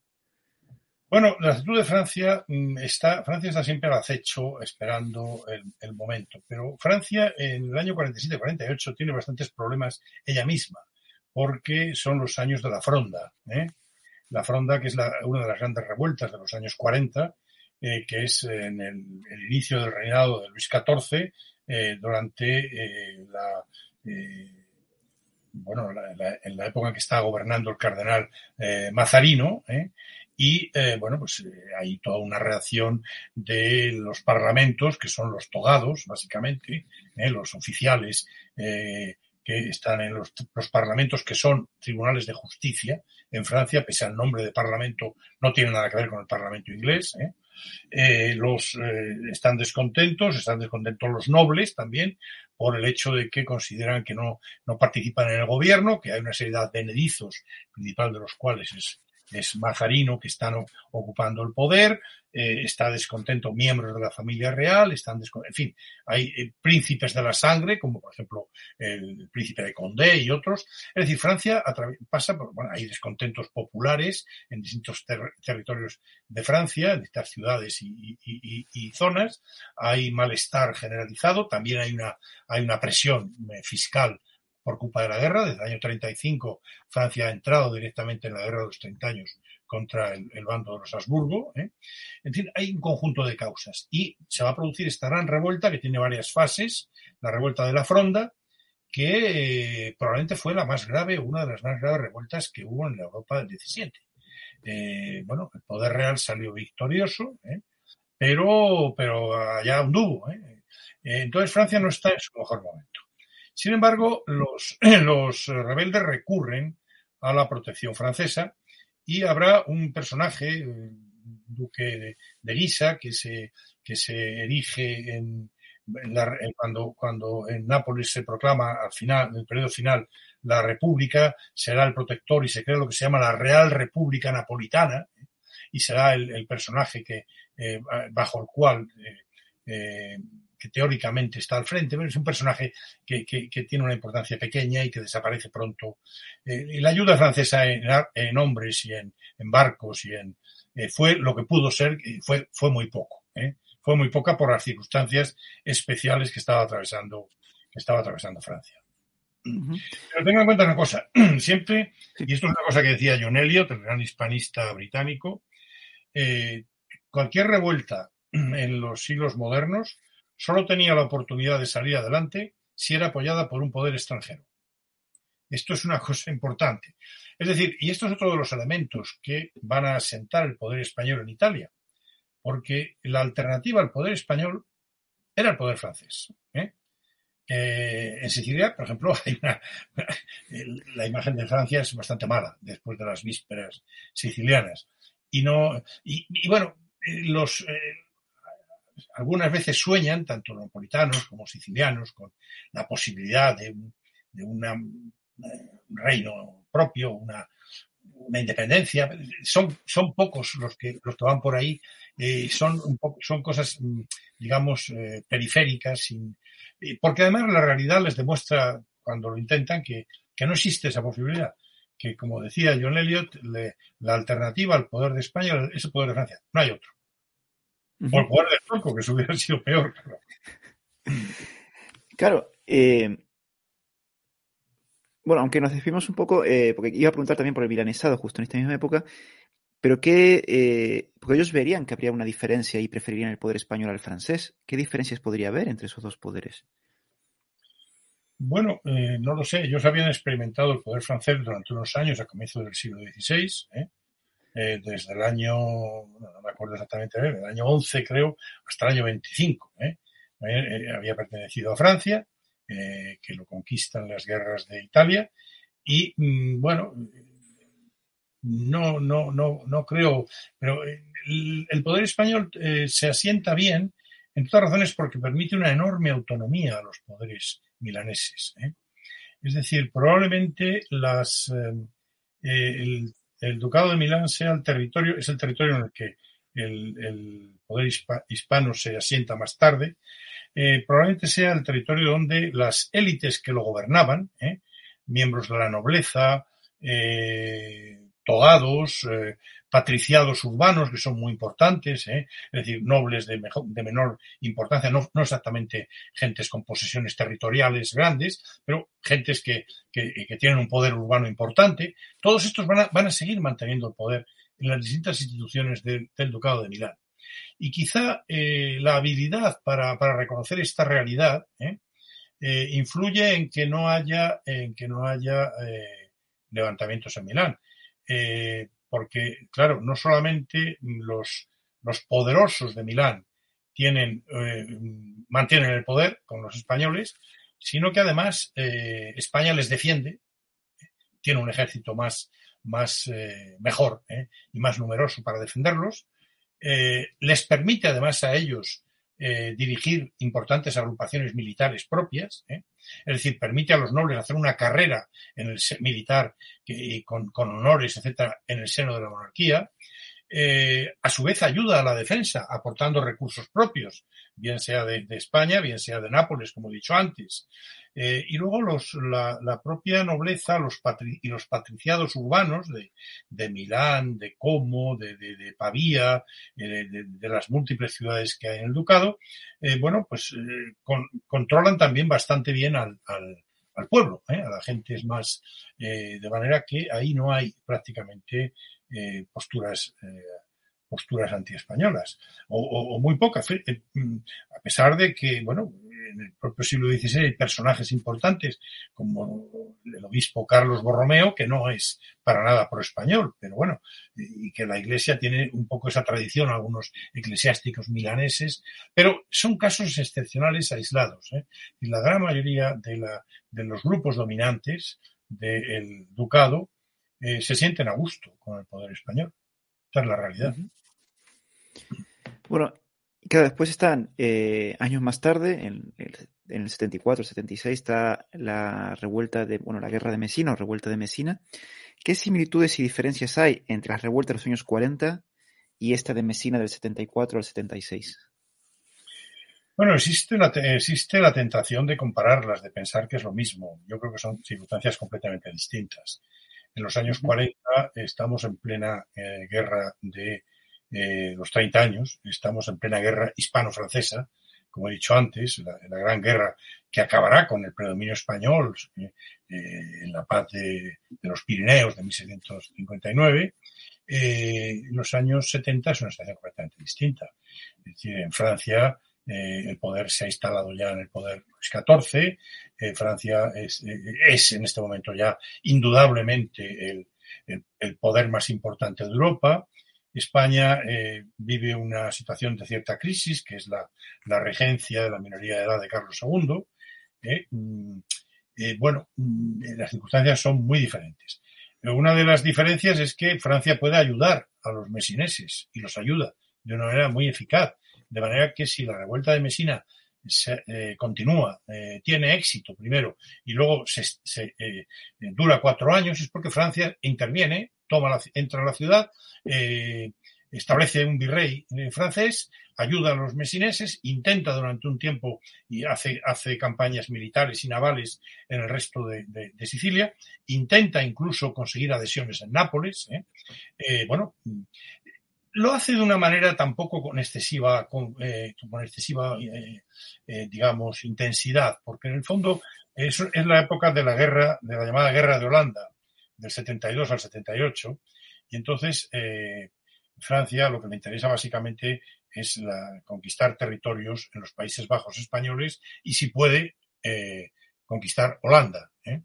Bueno, la actitud de Francia mm, está, Francia está siempre al acecho esperando el, momento, pero Francia en el año 47-48 tiene bastantes problemas ella misma, porque son los años de la fronda. ¿eh? la Fronda, que es una de las grandes revueltas de los años 40, eh, que es en el, inicio del reinado de Luis XIV, eh, durante la, bueno, en la época en que estaba gobernando el cardenal Mazarino, y bueno, pues hay toda una reacción de los parlamentos, que son los togados, básicamente, los oficiales que están en los, parlamentos que son tribunales de justicia en Francia, pese al nombre de parlamento, no tiene nada que ver con el parlamento inglés. ¿eh? Eh, los eh, están descontentos, están descontentos los nobles también por el hecho de que consideran que no, no participan en el gobierno, que hay una serie de advenedizos, principal de los cuales es es Mazarino que están ocupando el poder, eh, está descontento miembros de la familia real, están en fin, hay eh, príncipes de la sangre, como por ejemplo el príncipe de Condé y otros. Es decir, Francia pasa por, bueno, hay descontentos populares en distintos territorios de Francia, en distintas ciudades y, y, zonas, hay malestar generalizado, también hay una, hay una presión eh, fiscal por culpa de la guerra. Desde el año 35 Francia ha entrado directamente en la guerra de los 30 años contra el, bando de los Habsburgo. ¿eh? En fin, hay un conjunto de causas y se va a producir esta gran revuelta que tiene varias fases. La revuelta de la Fronda, que eh, probablemente fue la más grave, una de las más graves revueltas que hubo en la Europa del 17. Eh, bueno, el poder real salió victorioso, pero, pero allá anduvo. entonces Francia no está en su mejor momento. Sin embargo, los, los rebeldes recurren a la protección francesa y habrá un personaje, el duque de, Guisa, que se, que se erige en, cuando, cuando en Nápoles se proclama al final, en el periodo final, la República, será el protector y se crea lo que se llama la Real República Napolitana, y será el, personaje que, eh, bajo el cual eh, eh, que teóricamente está al frente, pero es un personaje que, tiene una importancia pequeña y que desaparece pronto. Eh, la ayuda francesa en, hombres y en, barcos y en eh, fue lo que pudo ser, fue, fue muy poco. ¿eh? Fue muy poca por las circunstancias especiales que estaba atravesando, que estaba atravesando Francia. Pero tengan en cuenta una cosa, siempre, y esto es una cosa que decía John Eliot, el gran hispanista británico, cualquier revuelta en los siglos modernos solo tenía la oportunidad de salir adelante si era apoyada por un poder extranjero. Esto es una cosa importante. Es decir, y esto es otro de los elementos que van a asentar el poder español en Italia, porque la alternativa al poder español era el poder francés. ¿eh? Eh, en Sicilia, por ejemplo, hay una, la imagen de Francia es bastante mala después de las vísperas sicilianas. Y no, y, bueno, los, eh, algunas veces sueñan, tanto napolitanos como sicilianos, con la posibilidad de, un reino propio, una, independencia. Son, son pocos los que, los que van por ahí. Eh, son, un son cosas, mm, digamos, eh, periféricas, porque además la realidad les demuestra, cuando lo intentan, que, que no existe esa posibilidad que, como decía John Elliot, la alternativa al poder de España es el poder de Francia. No hay otro. El poder de Franco, que eso hubiera sido peor. Claro. Eh, bueno, aunque nos desviemos un poco, eh, porque iba a preguntar también por el milanesado justo en esta misma época, pero qué, eh, porque ellos verían que habría una diferencia y preferirían el poder español al francés. ¿Qué diferencias podría haber entre esos dos poderes? Bueno, eh, no lo sé. Ellos habían experimentado el poder francés durante unos años a comienzos del siglo XVI, ¿eh? Eh, desde el año, no me acuerdo exactamente, el año 11 creo, hasta el año 25. había pertenecido a Francia, que lo conquistan las guerras de Italia, y mm, bueno, no, no, no, no creo, pero el, poder español se asienta bien, en todas razones porque permite una enorme autonomía a los poderes milaneses. ¿eh? Es decir, probablemente las, eh, Ducado de Milán sea el territorio, es el territorio en el que el, poder hispano se asienta más tarde. Eh, probablemente sea el territorio donde las élites que lo gobernaban, miembros de la nobleza, togados, patriciados urbanos, que son muy importantes, ¿eh? es decir, nobles de, de menor importancia, no, no, exactamente gentes con posesiones territoriales grandes, pero gentes que, que, tienen un poder urbano importante. Todos estos van a, van a, seguir manteniendo el poder en las distintas instituciones del Ducado de Milán. Y quizá eh, la habilidad para, para, reconocer esta realidad ¿eh? eh influye en que no haya, en que no haya eh, levantamientos en Milán. Eh, porque, claro, no solamente los, los poderosos de Milán tienen, eh, mantienen el poder con los españoles, sino que además eh, España les defiende, tiene un ejército más, más eh, mejor y más numeroso para defenderlos, les permite además a ellos dirigir importantes agrupaciones militares propias, es decir, permite a los nobles hacer una carrera en el militar con, honores, etcétera, en el seno de la monarquía. Eh, a su vez ayuda a la defensa aportando recursos propios, bien sea de, España, bien sea de Nápoles, como he dicho antes. Eh, y luego los, la, propia nobleza los y los patriciados urbanos de, de Milán, de Como, de, de Pavía, eh, de, las múltiples ciudades que hay en el ducado, bueno, pues controlan también bastante bien al, al, pueblo, a la gente es más, de manera que ahí no hay prácticamente eh, posturas eh, posturas antiespañolas. O, o, muy pocas. Eh, mm, a pesar de que bueno en el propio siglo XVI hay personajes importantes como el obispo Carlos Borromeo que no es para nada pro español pero bueno y que la iglesia tiene un poco esa tradición algunos eclesiásticos milaneses pero son casos excepcionales aislados y la gran mayoría de, la, de los grupos dominantes del ducado eh, se sienten a gusto con el poder español. Esta es la realidad. Bueno, claro, después están eh, años más tarde, en, el 74, 76, está la revuelta de, bueno, la guerra de Mesina o revuelta de Mesina. ¿Qué similitudes y diferencias hay entre las revueltas de los años 40 y esta de Mesina del 74 al 76? Bueno, existe la, existe la tentación de compararlas, de pensar que es lo mismo. Yo creo que son circunstancias completamente distintas. En los años 40 estamos en plena eh, guerra de eh, los 30 años, estamos en plena guerra hispano-francesa, como he dicho antes, la, gran guerra que acabará con el predominio español eh, en la paz de, los Pirineos de 1759. en los años 70 es una situación completamente distinta. Es decir, en Francia eh, el poder se ha instalado ya en el poder Luis XIV. Eh, Francia es, eh, es, en este momento ya indudablemente el, poder más importante de Europa. España vive una situación de cierta crisis, que es la, la, regencia de la minoría de edad de Carlos II. Mm, bueno, mm, las circunstancias son muy diferentes. Una de las diferencias es que Francia puede ayudar a los mesineses y los ayuda de una manera muy eficaz de manera que si la revuelta de Mesina eh, continúa, eh, tiene éxito primero y luego eh, dura cuatro años, es porque Francia interviene, toma la, entra a la ciudad, establece un virrey francés, ayuda a los mesineses, intenta durante un tiempo y hace, hace campañas militares y navales en el resto de, Sicilia, intenta incluso conseguir adhesiones en Nápoles. bueno, lo hace de una manera tampoco con excesiva, con, excesiva digamos, intensidad, porque en el fondo es, es la época de la guerra, de la llamada guerra de Holanda, del 72 al 78, y entonces eh, Francia lo que le interesa básicamente es la, conquistar territorios en los Países Bajos españoles y si puede eh, conquistar Holanda. ¿eh?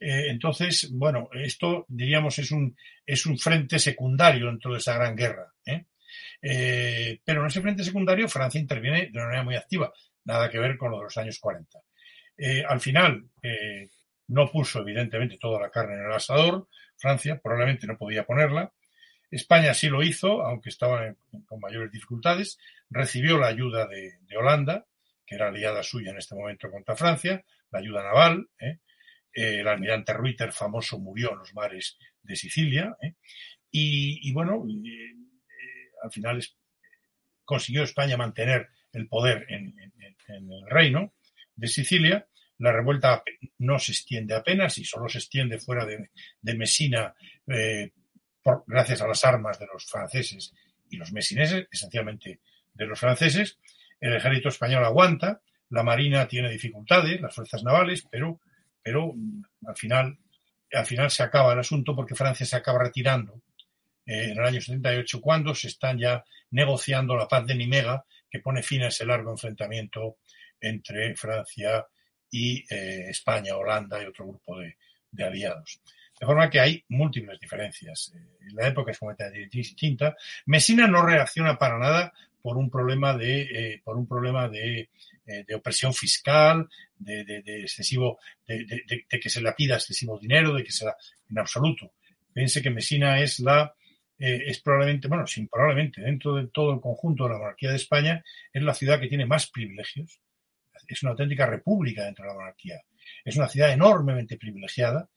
Entonces, bueno, esto diríamos es un, es un frente secundario dentro de esa gran guerra. pero en ese frente secundario Francia interviene de una manera muy activa, nada que ver con lo de los años 40. al final, no puso evidentemente toda la carne en el asador, Francia probablemente no podía ponerla. España sí lo hizo, aunque estaba con mayores dificultades. Recibió la ayuda de, Holanda, que era aliada suya en este momento contra Francia, la ayuda naval. ¿eh? Eh, el almirante Reuter, famoso, murió en los mares de Sicilia. ¿eh? Y, bueno, al final consiguió España mantener el poder en el reino de Sicilia la revuelta no se extiende apenas y solo se extiende fuera de, de Mesina eh, por, gracias a las armas de los franceses y los mesineses, esencialmente de los franceses. El ejército español aguanta, la marina tiene dificultades, las fuerzas navales, pero, pero al final, al final se acaba el asunto porque Francia se acaba retirando eh, en el año 78 cuando se están ya negociando la paz de Nimega que pone fin a ese largo enfrentamiento entre Francia y eh, España, Holanda y otro grupo de, aliados. De forma que hay múltiples diferencias. Eh, la época es completamente distinta. Mesina no reacciona para nada por un problema de, eh, por un problema de, de opresión fiscal, de, excesivo, de, que se le pida excesivo dinero, de que se la, en absoluto. Piense que Mesina es la, es probablemente, bueno, sin probablemente, dentro de todo el conjunto de la monarquía de España, es la ciudad que tiene más privilegios, es una auténtica república dentro de la monarquía. Es una ciudad enormemente privilegiada,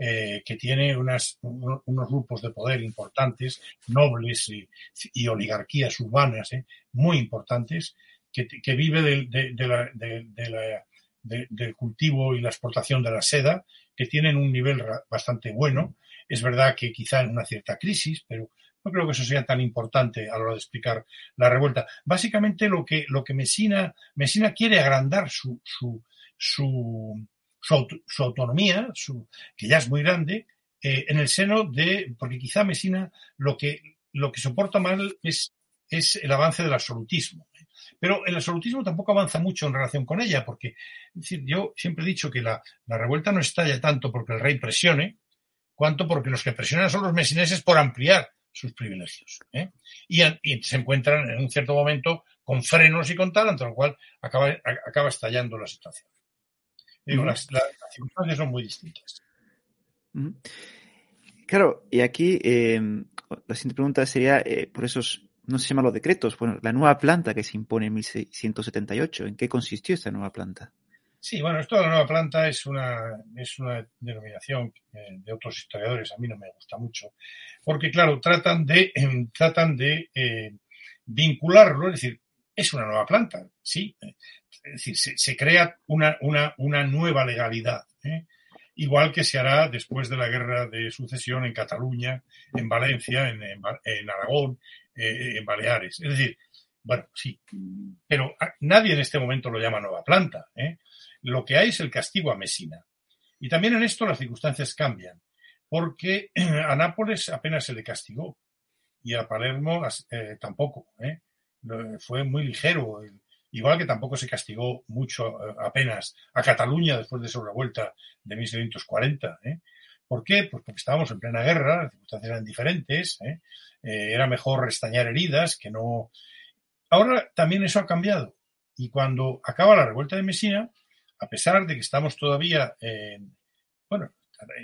eh, que tiene unos grupos de poder importantes, nobles y, oligarquías urbanas eh, muy importantes, que, vive del cultivo y la exportación de la seda, que tienen un nivel bastante bueno. Es verdad que quizá en una cierta crisis, pero no creo que eso sea tan importante a la hora de explicar la revuelta. Básicamente lo que, lo que Mesina, Mesina quiere agrandar su, su, su, su, autonomía, su, que ya es muy grande, eh, en el seno de, porque quizá Mesina lo que, lo que soporta mal es, es el avance del absolutismo. Pero el absolutismo tampoco avanza mucho en relación con ella, porque decir, yo siempre he dicho que la, la revuelta no estalla tanto porque el rey presione, cuanto porque los que presionan son los mesineses por ampliar sus privilegios. ¿eh? Y, se encuentran en un cierto momento con frenos y con tal, ante lo cual acaba, acaba estallando la situación. Digo, las, circunstancias son muy distintas. Claro, y aquí em, la siguiente pregunta sería, eh, por esos, no se llaman los decretos, bueno, la nueva planta que se impone en 1678, ¿en qué consistió esta nueva planta? Sí, bueno, esto de la nueva planta es una, es una denominación de otros historiadores, a mí no me gusta mucho, porque claro, tratan de, tratan de eh, vincularlo, es decir, es una nueva planta, sí, es decir, se, crea una, una, una, nueva legalidad, ¿eh? igual que se hará después de la guerra de sucesión en Cataluña, en Valencia, en, en, Aragón, eh, en Baleares. Es decir, bueno, sí, pero nadie en este momento lo llama nueva planta. ¿eh? Lo que hay es el castigo a Mesina. Y también en esto las circunstancias cambian, porque a Nápoles apenas se le castigó y a Palermo eh, tampoco. ¿eh? Fue muy ligero, igual que tampoco se castigó mucho eh, apenas a Cataluña después de su revuelta de 1740. ¿Por qué? Pues porque estábamos en plena guerra, las circunstancias eran diferentes, era mejor restañar heridas que no. Ahora también eso ha cambiado. Y cuando acaba la revuelta de Mesina, a pesar de que estamos todavía en, bueno,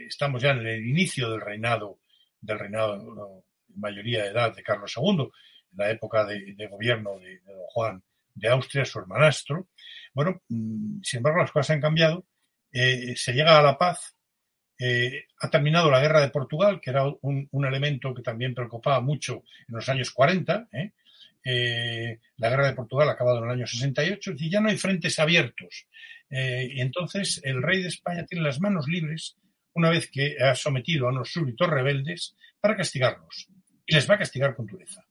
estamos ya en el inicio del reinado, del reinado mayoría de edad de Carlos II, en la época de, gobierno de, don Juan de Austria, su hermanastro. Bueno, mm, sin embargo, las cosas han cambiado. Eh, se llega a la paz ha terminado la guerra de Portugal, que era un, elemento que también preocupaba mucho en los años 40. la guerra de Portugal ha acabado en el año 68, y ya no hay frentes abiertos. y entonces el rey de España tiene las manos libres una vez que ha sometido a unos súbditos rebeldes para castigarlos. Y les va a castigar con dureza.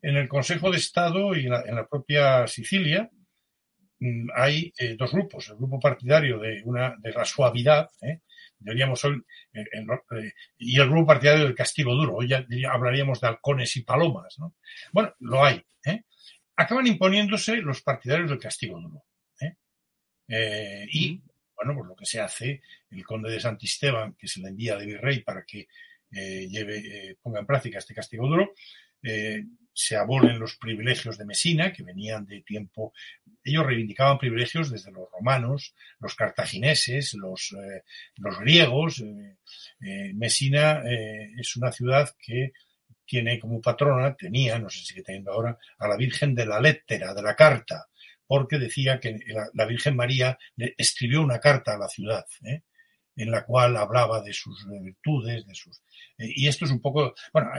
En el Consejo de Estado y en la, propia Sicilia mm, hay eh, dos grupos. El grupo partidario de, una, de la suavidad, ¿eh? Diríamos hoy, eh, y el grupo partidario del castigo duro. Hoy ya hablaríamos de halcones y palomas. ¿no? Bueno, lo hay. Acaban imponiéndose los partidarios del castigo duro. y bueno, pues lo que se hace, el conde de Santisteban, que se le envía de virrey para que eh, lleve, eh, ponga en práctica este castigo duro, eh, se abolen los privilegios de Mesina, que venían de tiempo, ellos reivindicaban privilegios desde los romanos, los cartagineses, los, los griegos. Mesina es una ciudad que tiene como patrona, tenía, no sé si sigue teniendo ahora, a la Virgen de la Lettera, de la Carta, porque decía que la, Virgen María le escribió una carta a la ciudad, ¿eh? en la cual hablaba de sus virtudes, de sus... Eh, y esto es un poco, bueno,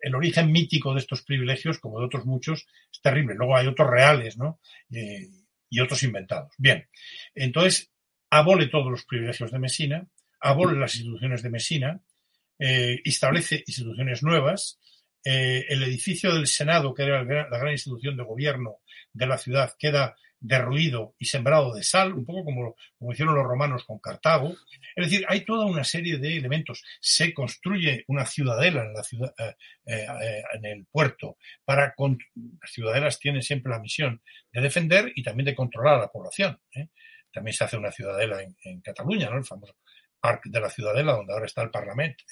el origen mítico de estos privilegios, como de otros muchos, es terrible. Luego hay otros reales, ¿no? Eh, y otros inventados. Bien, entonces abole todos los privilegios de Mesina, abole las instituciones de Mesina, establece instituciones nuevas, el edificio del Senado, que era la gran institución de gobierno de la ciudad queda derruido y sembrado de sal, un poco como, como hicieron los romanos con Cartago. Es decir, hay toda una serie de elementos. Se construye una ciudadela en, eh, eh, el puerto para las ciudadelas tienen siempre la misión de defender y también de controlar a la población. ¿eh? También se hace una ciudadela en, Cataluña, ¿no? el famoso Parque de la Ciudadela, donde ahora está el Parlamento.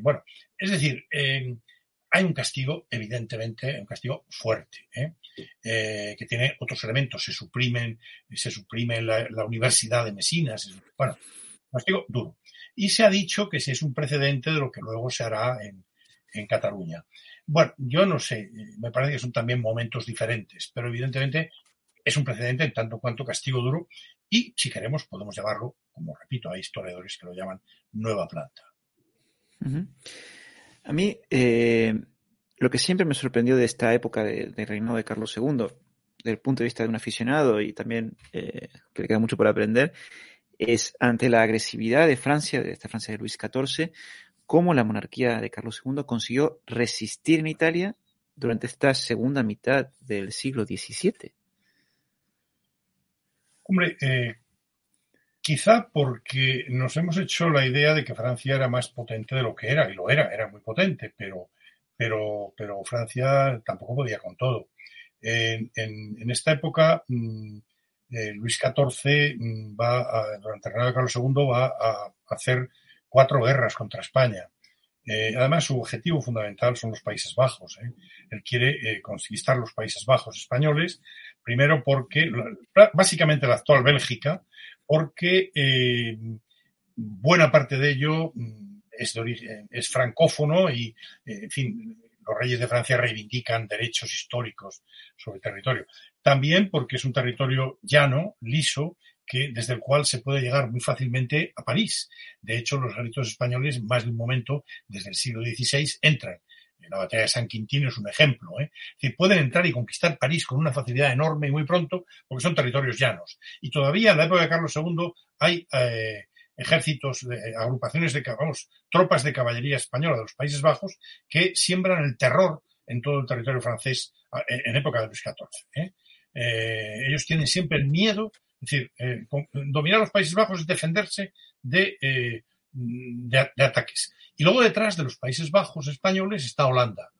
bueno, es decir, hay un castigo, evidentemente, un castigo fuerte, ¿eh? Eh, que tiene otros elementos. Se suprimen, se suprime la, Universidad de Mesina, bueno, un castigo duro. Y se ha dicho que ese es un precedente de lo que luego se hará en, Cataluña. Bueno, yo no sé, me parece que son también momentos diferentes, pero evidentemente es un precedente en tanto cuanto castigo duro y, si queremos, podemos llamarlo, como repito, hay historiadores que lo llaman nueva planta. A mí, eh, lo que siempre me sorprendió de esta época del de reinado de Carlos II, desde el punto de vista de un aficionado y también eh, que le queda mucho por aprender, es ante la agresividad de Francia, de esta Francia de Luis XIV, cómo la monarquía de Carlos II consiguió resistir en Italia durante esta segunda mitad del siglo XVII. Hombre, eh, Quizá porque nos hemos hecho la idea de que Francia era más potente de lo que era, y lo era, era muy potente, pero, pero, pero Francia tampoco podía con todo. En, esta época, mm, eh, Luis XIV mm, va durante el reinado de Carlos II va a hacer cuatro guerras contra España. Eh, además, su objetivo fundamental son los Países Bajos. ¿eh? Él quiere conquistar los Países Bajos españoles, primero porque, básicamente la actual Bélgica, porque eh, buena parte de ello mm, es, de origen, es francófono y, eh, en fin, los reyes de Francia reivindican derechos históricos sobre el territorio. También porque es un territorio llano, liso, que, desde el cual se puede llegar muy fácilmente a París. De hecho, los ejércitos españoles, más de un momento, desde el siglo XVI, entran la batalla de San Quintín es un ejemplo. ¿eh? pueden entrar y conquistar París con una facilidad enorme y muy pronto, porque son territorios llanos. Y todavía en la época de Carlos II hay eh, ejércitos, eh, agrupaciones de, vamos, tropas de caballería española de los Países Bajos que siembran el terror en todo el territorio francés en, época de Luis XIV. ¿eh? ellos tienen siempre el miedo, es decir, dominar los Países Bajos es defenderse de de, ataques. Y luego detrás de los Países Bajos españoles está Holanda,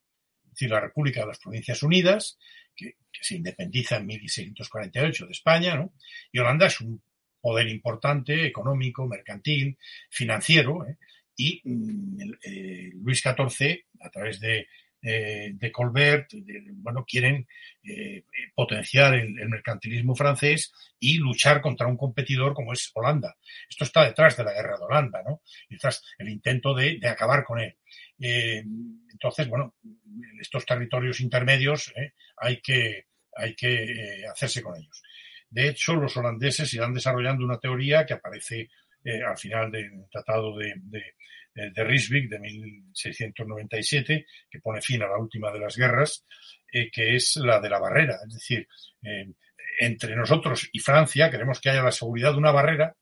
es decir, la República de las Provincias Unidas, que, se independiza en 1648 de España, ¿no? Y Holanda es un poder importante, económico, mercantil, financiero, ¿eh? y mm, eh, Luis XIV, a través de eh, de Colbert, bueno, quieren eh, potenciar el, mercantilismo francés y luchar contra un competidor como es Holanda. Esto está detrás de la guerra de Holanda, ¿no? Detrás el intento de, acabar con él. Eh, entonces, bueno, estos territorios intermedios hay que, hay que hacerse con ellos. De hecho, los holandeses irán desarrollando una teoría que aparece al final del Tratado de, de, de Rysvik de 1697, que pone fin a la última de las guerras, que es la de la barrera. Es decir, entre nosotros y Francia queremos que haya la seguridad de una barrera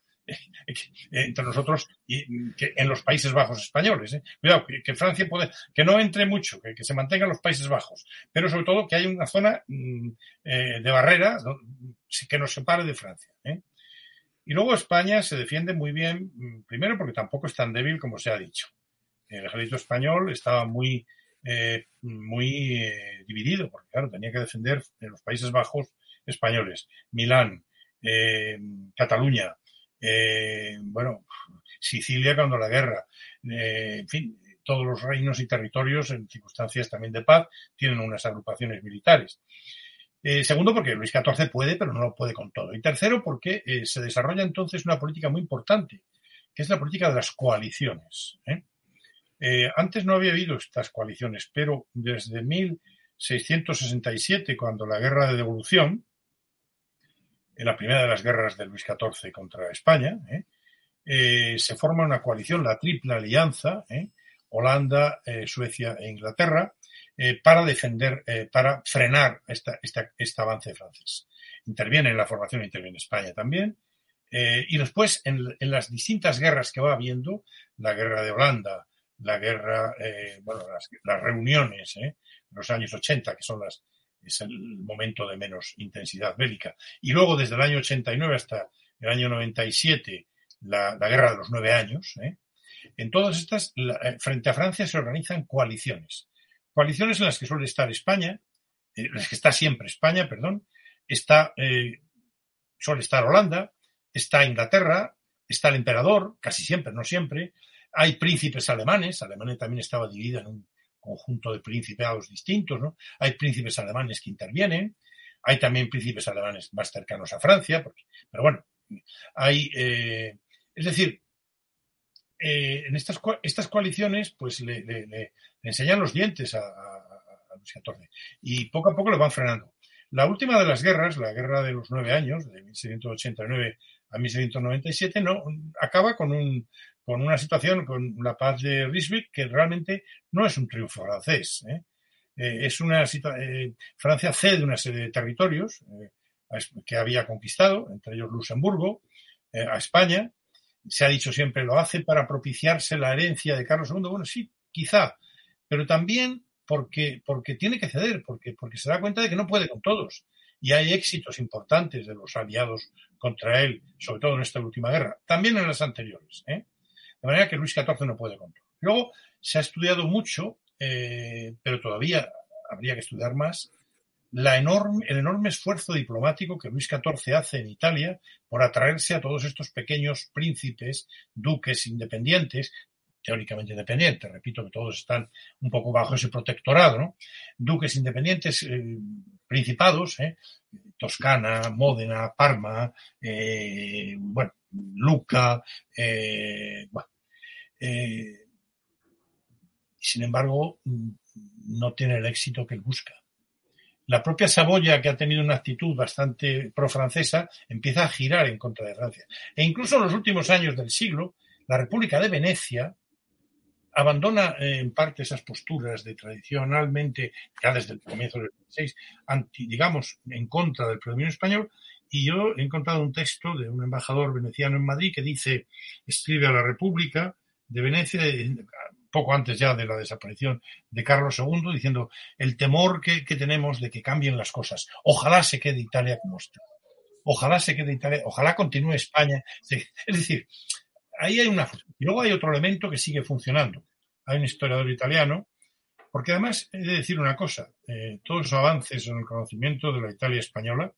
entre nosotros y que en los Países Bajos españoles. ¿eh? Cuidado, que, Francia puede, que no entre mucho, que, se mantenga en los Países Bajos, pero sobre todo que haya una zona mm, eh, de barrera que nos separe de Francia. ¿eh? Y luego España se defiende muy bien, mm, primero porque tampoco es tan débil como se ha dicho. El ejército español estaba muy, muy dividido, porque claro, tenía que defender en los Países Bajos españoles, Milán, Cataluña, eh, bueno, Sicilia cuando la guerra, eh, en fin, todos los reinos y territorios en circunstancias también de paz tienen unas agrupaciones militares. Eh, segundo, porque Luis XIV puede, pero no lo puede con todo. Y tercero, porque se desarrolla entonces una política muy importante, que es la política de las coaliciones. antes no había habido estas coaliciones, pero desde 1667, cuando la guerra de devolución, en la primera de las guerras de Luis XIV contra España, ¿eh? Eh, se forma una coalición, la Triple Alianza, ¿eh? Holanda, Suecia e Inglaterra, para defender, para frenar este avance francés. Interviene en la formación, interviene España también. y después, en, las distintas guerras que va habiendo, la guerra de Holanda, la guerra, bueno, las, reuniones, los años 80, que son las, es el momento de menos intensidad bélica. Y luego, desde el año 89 hasta el año 97, la, la guerra de los nueve años, ¿eh? en todas estas, eh, frente a Francia se organizan coaliciones. Coaliciones en las que suele estar España, eh, en las que está siempre España, perdón, está, suele estar Holanda, está Inglaterra, está el emperador, casi siempre, no siempre, hay príncipes alemanes, Alemania también estaba dividida en un conjunto de principados distintos, ¿no? Hay príncipes alemanes que intervienen, hay también príncipes alemanes más cercanos a Francia, pero bueno, hay, eh, es decir, eh, en estas, estas coaliciones, pues le, enseñan los dientes a, Luis XIV y poco a poco lo van frenando. La última de las guerras, la guerra de los nueve años, de 1789 a 1797, no, acaba con un, con una situación, con la paz de Ryswick, que realmente no es un triunfo francés. ¿eh? Eh, es una eh, Francia cede una serie de territorios que había conquistado, entre ellos Luxemburgo, a España. Se ha dicho siempre lo hace para propiciarse la herencia de Carlos II. Bueno, sí, quizá, pero también porque, porque tiene que ceder, porque, porque se da cuenta de que no puede con todos. Y hay éxitos importantes de los aliados contra él, sobre todo en esta última guerra, también en las anteriores. ¿eh? De manera que Luis XIV no puede con Luego se ha estudiado mucho, eh, pero todavía habría que estudiar más, el enorme esfuerzo diplomático que Luis XIV hace en Italia por atraerse a todos estos pequeños príncipes, duques independientes, teóricamente independientes, repito que todos están un poco bajo ese protectorado, ¿no? Duques independientes, eh, principados, ¿eh? Toscana, Módena, Parma, bueno, Luca, bueno, eh, sin embargo, no tiene el éxito que busca. La propia Saboya, que ha tenido una actitud bastante pro-francesa, empieza a girar en contra de Francia. E incluso en los últimos años del siglo, la República de Venecia abandona eh, en parte esas posturas de tradicionalmente, ya desde el comienzo del 16, anti, digamos, en contra del predominio español, y yo he encontrado un texto de un embajador veneciano en Madrid que dice, escribe a la República, de Venecia, poco antes ya de la desaparición de Carlos II, diciendo el temor que, tenemos de que cambien las cosas. Ojalá se quede Italia como está. Ojalá se quede Italia, ojalá continúe España. Es decir, ahí hay una. Y luego hay otro elemento que sigue funcionando. Hay un historiador italiano, porque además he de decir una cosa: eh, todos los avances en el conocimiento de la Italia española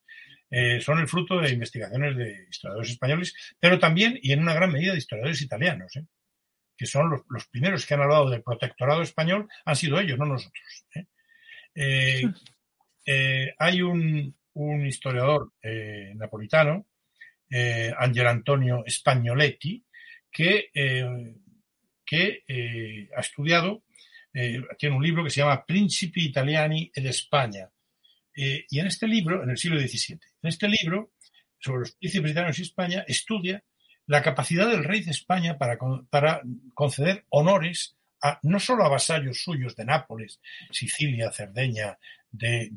eh, son el fruto de investigaciones de historiadores españoles, pero también y en una gran medida de historiadores italianos. ¿eh? que son los, primeros que han hablado del protectorado español, han sido ellos, no nosotros. ¿eh? Hay un, historiador napolitano, Angel Antonio Spagnoletti, que, que ha estudiado, tiene un libro que se llama Principi Italiani ed España. y en este libro, en el siglo XVII, en este libro, sobre los príncipes italianos y España, estudia la capacidad del rey de España para, para conceder honores no solo a vasallos suyos de Nápoles, Sicilia, Cerdeña, de,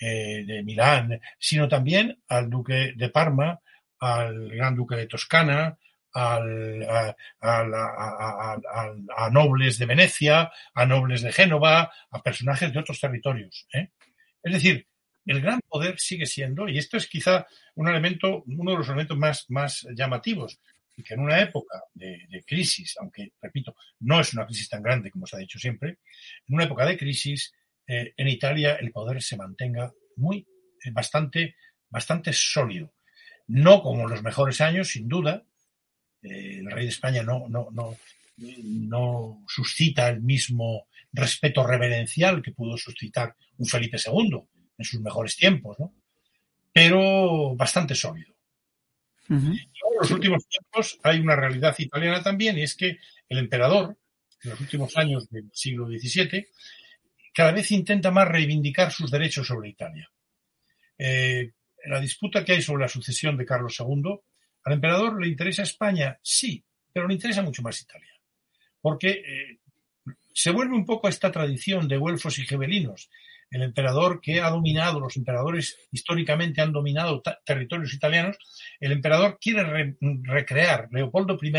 eh, de Milán, sino también al duque de Parma, al gran duque de Toscana, al, a, a, nobles de Venecia, a nobles de Génova, a personajes de otros territorios. ¿eh? Es decir, el gran poder sigue siendo, y esto es quizá un elemento, uno de los elementos más, más llamativos, que en una época de, de, crisis, aunque, repito, no es una crisis tan grande como se ha dicho siempre, en una época de crisis, eh, en Italia el poder se mantenga muy, eh, bastante, bastante sólido. No como en los mejores años, sin duda. Eh, el rey de España no, no, no, no suscita el mismo respeto reverencial que pudo suscitar un Felipe II en sus mejores tiempos, ¿no? pero bastante sólido. Uh -huh. En los últimos tiempos hay una realidad italiana también, y es que el emperador, en los últimos años del siglo XVII, cada vez intenta más reivindicar sus derechos sobre Italia. Eh, la disputa que hay sobre la sucesión de Carlos II, al emperador le interesa España, sí, pero le interesa mucho más Italia. Porque eh, se vuelve un poco a esta tradición de güelfos y gebelinos. El emperador que ha dominado, los emperadores históricamente han dominado territorios italianos, el emperador quiere re recrear, Leopoldo I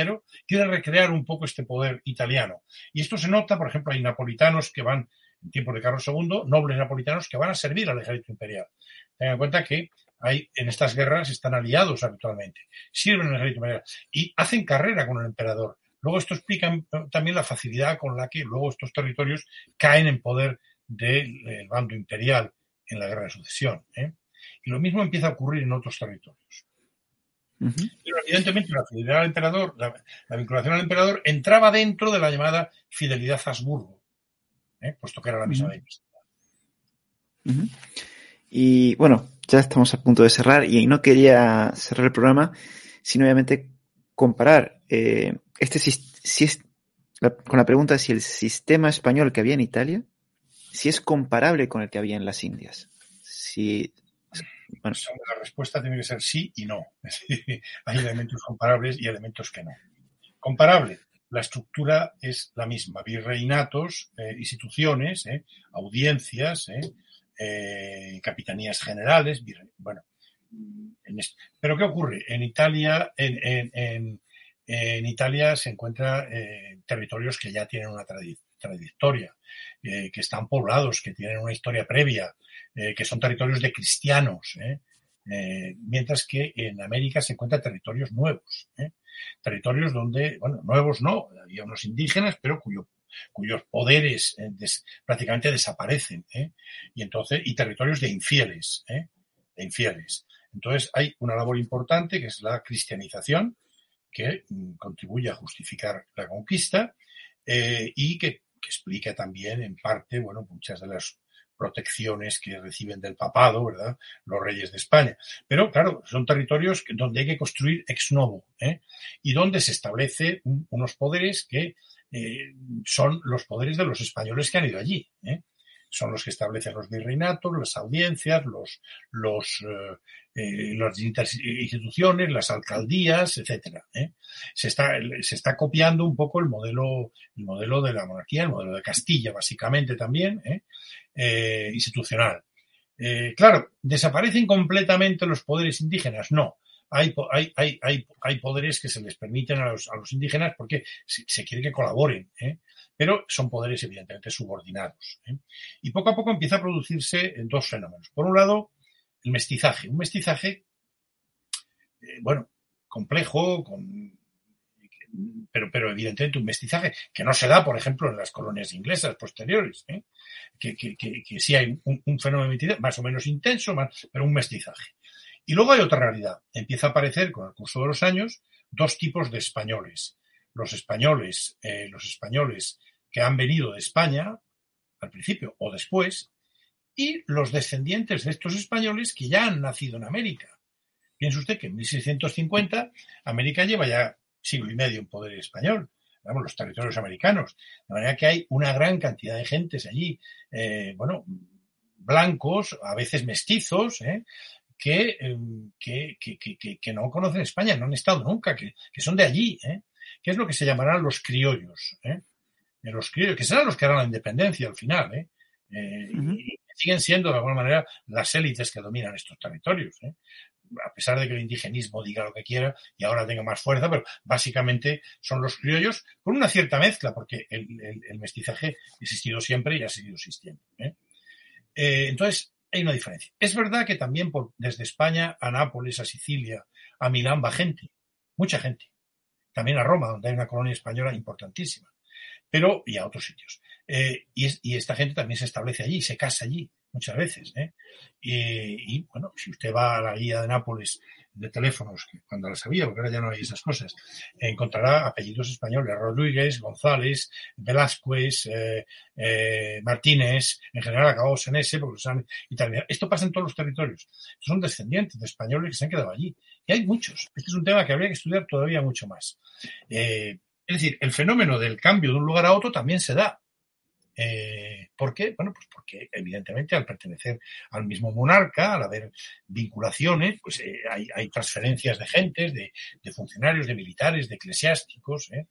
quiere recrear un poco este poder italiano. Y esto se nota, por ejemplo, hay napolitanos que van, en tiempos de Carlos II, nobles napolitanos que van a servir al ejército imperial. Tengan en cuenta que hay, en estas guerras están aliados habitualmente, sirven al ejército imperial y hacen carrera con el emperador. Luego esto explica también la facilidad con la que luego estos territorios caen en poder del bando imperial en la guerra de sucesión. ¿eh? Y lo mismo empieza a ocurrir en otros territorios. Uh -huh. Pero evidentemente la fidelidad al emperador, la, la, vinculación al emperador entraba dentro de la llamada fidelidad a Habsburgo, ¿eh? puesto que era la misma uh -huh. uh -huh. Y bueno, ya estamos a punto de cerrar y no quería cerrar el programa, sino obviamente comparar eh, este si es con la pregunta si el sistema español que había en Italia si es comparable con el que había en las Indias. Si, bueno. La respuesta tiene que ser sí y no. Hay elementos comparables y elementos que no. Comparable. La estructura es la misma. Virreinatos, eh, instituciones, eh, audiencias, eh, capitanías generales. Bueno, en pero ¿qué ocurre? En Italia, en, en, en, Italia se encuentran territorios que ya tienen una trayectoria, eh, que están poblados, que tienen una historia previa, eh, que son territorios de cristianos, ¿eh? mientras que en América se encuentran territorios nuevos, territorios donde, bueno, nuevos no, había unos indígenas, pero cuyo, cuyos poderes des, prácticamente desaparecen, y entonces, y territorios de infieles, de infieles. Entonces hay una labor importante que es la cristianización, que mm, contribuye a justificar la conquista eh, y que explica también en parte, bueno, muchas de las protecciones que reciben del papado, ¿verdad? Los reyes de España. Pero, claro, son territorios donde hay que construir ex novo, ¿eh? Y donde se establece un, unos poderes que eh, son los poderes de los españoles que han ido allí, ¿eh? son los que establecen los virreinatos, las audiencias, los, los, eh, las instituciones, las alcaldías, etcétera. ¿eh? Se, está, se está copiando un poco el modelo, el modelo de la monarquía, el modelo de Castilla, básicamente también, ¿eh? eh institucional. Eh, claro, ¿desaparecen completamente los poderes indígenas? No. Hay, hay, hay, hay, hay poderes que se les permiten a los, a los indígenas porque se, quiere que colaboren. ¿eh? pero son poderes evidentemente subordinados. ¿eh? Y poco a poco empieza a producirse dos fenómenos. Por un lado, el mestizaje. Un mestizaje, eh, bueno, complejo, con, pero, pero evidentemente un mestizaje que no se da, por ejemplo, en las colonias inglesas posteriores, ¿eh? que, que, que, que, sí hay un, un fenómeno más o menos intenso, pero un mestizaje. Y luego hay otra realidad. Empieza a aparecer con el curso de los años dos tipos de españoles los españoles, eh, los españoles que han venido de España al principio o después, y los descendientes de estos españoles que ya han nacido en América. Piense usted que en 1650 América lleva ya siglo y medio en poder español, digamos, los territorios americanos. De manera que hay una gran cantidad de gentes allí, eh, bueno, blancos, a veces mestizos, eh, que, que, que, que, no conocen España, no han estado nunca, que, son de allí, ¿eh? que es lo que se llamarán los criollos. ¿eh? Los criollos, que serán los que harán la independencia al final. ¿eh? y siguen siendo de alguna manera las élites que dominan estos territorios. ¿eh? a pesar de que el indigenismo diga lo que quiera y ahora tenga más fuerza, pero básicamente son los criollos con una cierta mezcla, porque el, mestizaje ha existido siempre y ha seguido existiendo. ¿eh? Eh, entonces, hay una diferencia. Es verdad que también desde España a Nápoles, a Sicilia, a Milán va gente, mucha gente. También a Roma, donde hay una colonia española importantísima. Pero, y a otros sitios. Eh, y, y, esta gente también se establece allí, se casa allí muchas veces. ¿eh? Y, bueno, si usted va a la guía de Nápoles de teléfonos, que cuando la sabía, porque ahora ya no hay esas cosas, encontrará apellidos españoles, Rodríguez, González, Velázquez, eh, eh, Martínez, en general acabados en ese, porque son italianos. Esto pasa en todos los territorios. Son descendientes de españoles que se han quedado allí. Y hay muchos. Este es un tema que habría que estudiar todavía mucho más. es decir, el fenómeno del cambio de un lugar a otro también se da. Eh, ¿Por qué? Bueno, pues porque evidentemente al pertenecer al mismo monarca, al haber vinculaciones, pues eh, hay, transferencias de gentes, de, funcionarios, de militares, de eclesiásticos. ¿eh?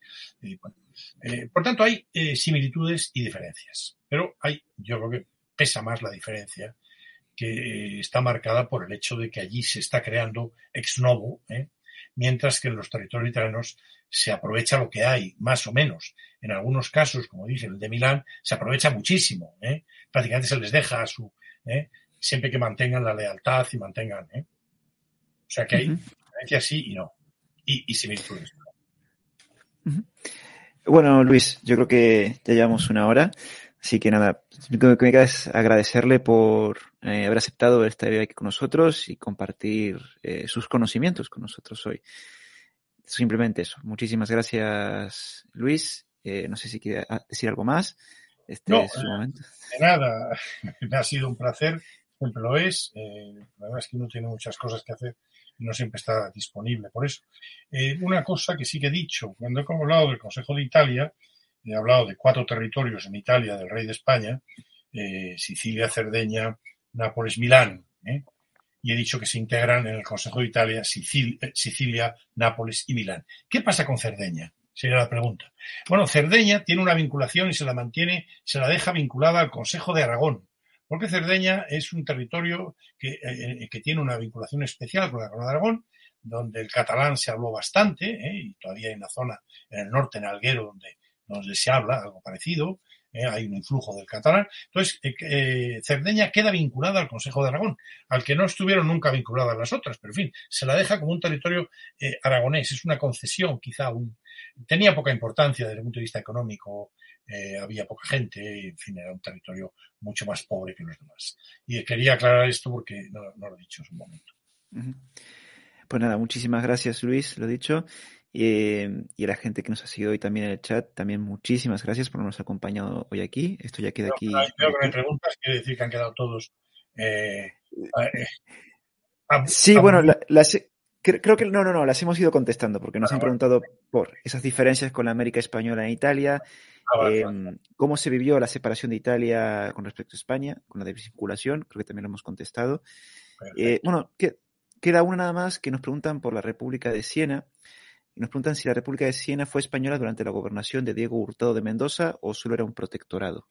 por tanto, hay similitudes y diferencias. Pero hay, yo creo que pesa más la diferencia que está marcada por el hecho de que allí se está creando ex novo, mientras que en los territorios italianos se aprovecha lo que hay, más o menos. En algunos casos, como dije, el de Milán, se aprovecha muchísimo. ¿eh? Prácticamente se les deja a su, ¿eh? siempre que mantengan la lealtad y mantengan. ¿eh? O sea que hay diferencias sí y no. Y, y similitudes. Bueno, Luis, yo creo que ya llevamos una hora. Así que nada, lo que me queda es agradecerle por eh, haber aceptado estar aquí con nosotros y compartir eh, sus conocimientos con nosotros hoy. Simplemente eso. Muchísimas gracias, Luis. Eh, no sé si quiere ah, decir algo más. Este no, es su momento. de nada. Me ha sido un placer. Siempre lo es. Eh, la verdad es que uno tiene muchas cosas que hacer y no siempre está disponible por eso. una cosa que sí que he dicho, cuando he hablado del Consejo de Italia, he hablado de cuatro territorios en Italia del rey de España, eh, Sicilia, Cerdeña, Nápoles, Milán, ¿eh? Y he dicho que se integran en el Consejo de Italia Sicilia, Sicilia, Nápoles y Milán. ¿Qué pasa con Cerdeña? Sería la pregunta. Bueno, Cerdeña tiene una vinculación y se la mantiene, se la deja vinculada al Consejo de Aragón, porque Cerdeña es un territorio que, eh, que tiene una vinculación especial con la Corona de Aragón, donde el catalán se habló bastante, y todavía hay una zona en el norte, en Alguero, donde donde se habla algo parecido, ¿eh? hay un influjo del catalán. Entonces, eh, eh, Cerdeña queda vinculada al Consejo de Aragón, al que no estuvieron nunca vinculadas las otras, pero en fin, se la deja como un territorio aragonés, es una concesión, quizá tenía poca importancia desde el punto de vista económico, había poca gente, en fin, era un territorio mucho más pobre que los demás. Y quería aclarar esto porque no, lo he dicho en su momento. Pues nada, muchísimas gracias Luis, lo dicho. Eh, y a la gente que nos ha seguido hoy también en el chat, también muchísimas gracias por habernos acompañado hoy aquí. Esto ya queda aquí. Creo que hay preguntas, quiere decir que han quedado todos. Eh, eh, sí, bueno, las, creo que no, no, no, las hemos ido contestando porque nos han preguntado por esas diferencias con la América Española en Italia, ah, em, cómo se vivió la separación de Italia con respecto a España, con la desvinculación, creo que también lo hemos contestado. bueno, queda una nada más que nos preguntan por la República de Siena. Nos preguntan si la República de Siena fue española durante la gobernación de Diego Hurtado de Mendoza o solo era un protectorado.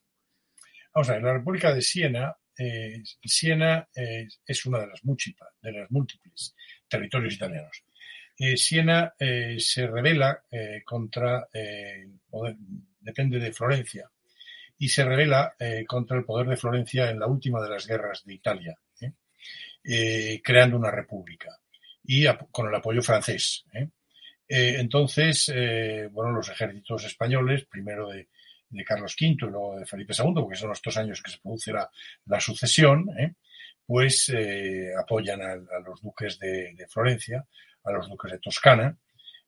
Vamos a ver, la República de Siena, eh, Siena eh, es una de las, de las múltiples territorios italianos. Eh, Siena se revela contra el poder, depende de Florencia, y se revela contra el poder de Florencia en la última de las guerras de Italia, creando una república y con el apoyo francés. Entonces, eh, bueno, los ejércitos españoles, primero de, Carlos V y luego de Felipe II, porque son los dos años que se produce la, sucesión, ¿eh? pues apoyan a, los duques de, Florencia, a los duques de Toscana,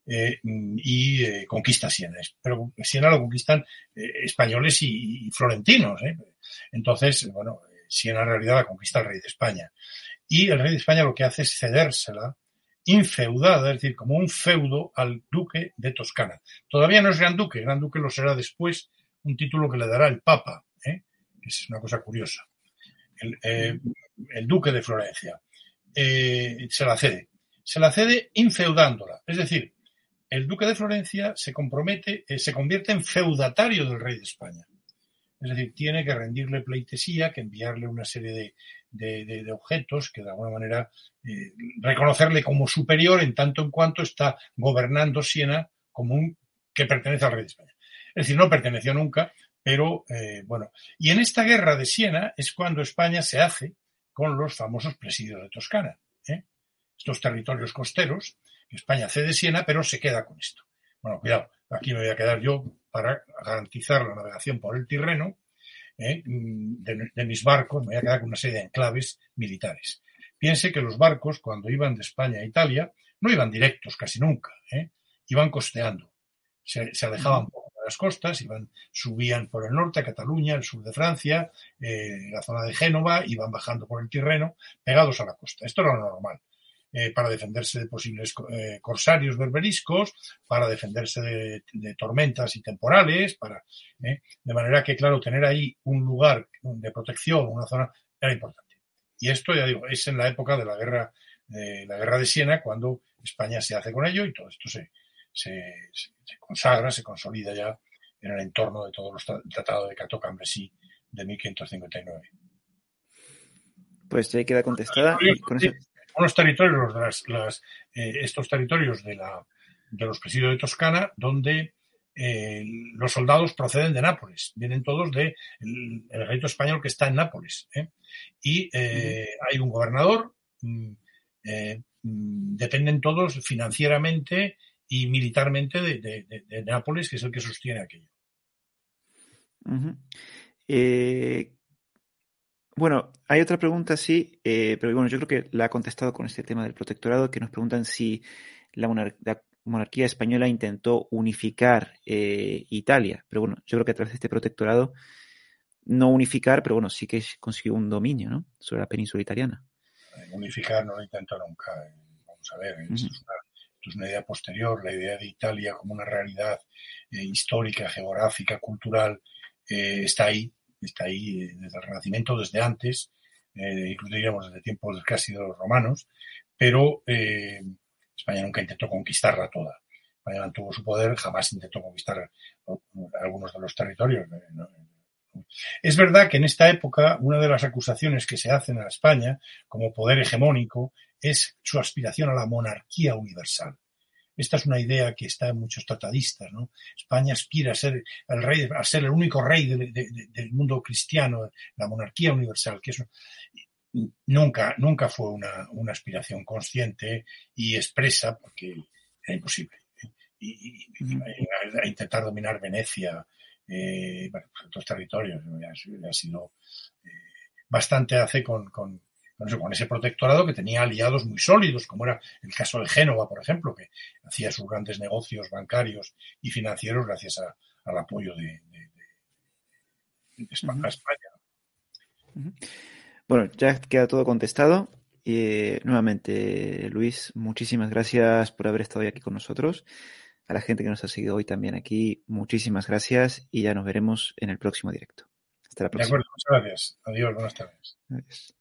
y conquistan Siena. Pero Siena lo conquistan españoles y, y florentinos. Entonces, bueno, Siena en realidad la conquista el rey de España. Y el rey de España lo que hace es cedérsela infeudada, es decir, como un feudo al duque de Toscana. Todavía no es gran duque, gran duque lo será después, un título que le dará el Papa, ¿eh? es una cosa curiosa. El, eh, duque de Florencia. eh, se la cede. Se la cede infeudándola. Es decir, el duque de Florencia se compromete, eh, se convierte en feudatario del rey de España. Es decir, tiene que rendirle pleitesía, que enviarle una serie de, objetos que de alguna manera eh, reconocerle como superior en tanto en cuanto está gobernando Siena como un que pertenece al rey de España. Es decir, no perteneció nunca, pero eh, bueno. Y en esta guerra de Siena es cuando España se hace con los famosos presidios de Toscana. ¿eh? Estos territorios costeros, que España cede Siena, pero se queda con esto. Bueno, cuidado, aquí me voy a quedar yo para garantizar la navegación por el Tirreno ¿eh? de, mis barcos, me voy a quedar con una serie de enclaves militares. Piense que los barcos, cuando iban de España a Italia, no iban directos casi nunca, ¿eh? iban costeando. Se, alejaban poco de las costas, iban, subían por el norte a Cataluña, el sur de Francia, eh, la zona de Génova, iban bajando por el Tirreno, pegados a la costa. Esto era lo normal. Eh, para defenderse de posibles eh, corsarios berberiscos, para defenderse de, tormentas y temporales, para, eh, de manera que, claro, tener ahí un lugar de protección, una zona, era importante. Y esto, ya digo, es en la época de la guerra, de la guerra de Siena, cuando España se hace con ello y todo esto se, se, consagra, se consolida ya en el entorno de todos los tratados de Cato Cambresí de 1559. Pues ya queda contestada. Con unos territorios, las, eh, estos territorios de, la, de los presidios de Toscana, donde eh, los soldados proceden de Nápoles, vienen todos del de ejército español que está en Nápoles. ¿eh? Y hay un gobernador, mm, mm, dependen todos financieramente y militarmente de, Nápoles, que es el que sostiene aquello. Bueno, hay otra pregunta, sí, eh, pero bueno, yo creo que la ha contestado con este tema del protectorado, que nos preguntan si la, monarquía española intentó unificar eh, Italia, pero bueno, yo creo que a través de este protectorado, no unificar, pero bueno, sí que consiguió un dominio, ¿no? Sobre la península italiana. Eh, unificar no lo intentó nunca. Vamos a ver, esto, es una, idea posterior, la idea de Italia como una realidad histórica, geográfica, cultural, está ahí está ahí eh, desde el Renacimiento, desde antes, eh, incluso diríamos desde tiempos casi de los romanos, pero eh, España nunca intentó conquistarla toda. España mantuvo su poder, jamás intentó conquistar algunos de los territorios. Es verdad que en esta época una de las acusaciones que se hacen a España como poder hegemónico es su aspiración a la monarquía universal. Esta es una idea que está en muchos tratadistas, ¿no? España aspira a ser el rey, a ser el único rey del mundo cristiano, la monarquía universal, que eso nunca, nunca fue una, aspiración consciente y expresa, porque era imposible. ¿eh? Y, intentar dominar Venecia, eh, bueno, pues otros territorios, ha, sido eh, bastante hace con con ese protectorado que tenía aliados muy sólidos, como era el caso de Génova, por ejemplo, que hacía sus grandes negocios bancarios y financieros gracias al apoyo de, España. Bueno, ya queda todo contestado. y nuevamente, Luis, muchísimas gracias por haber estado hoy aquí con nosotros. A la gente que nos ha seguido hoy también aquí, muchísimas gracias y ya nos veremos en el próximo directo. Hasta la próxima. De acuerdo, muchas gracias. Adiós, buenas tardes.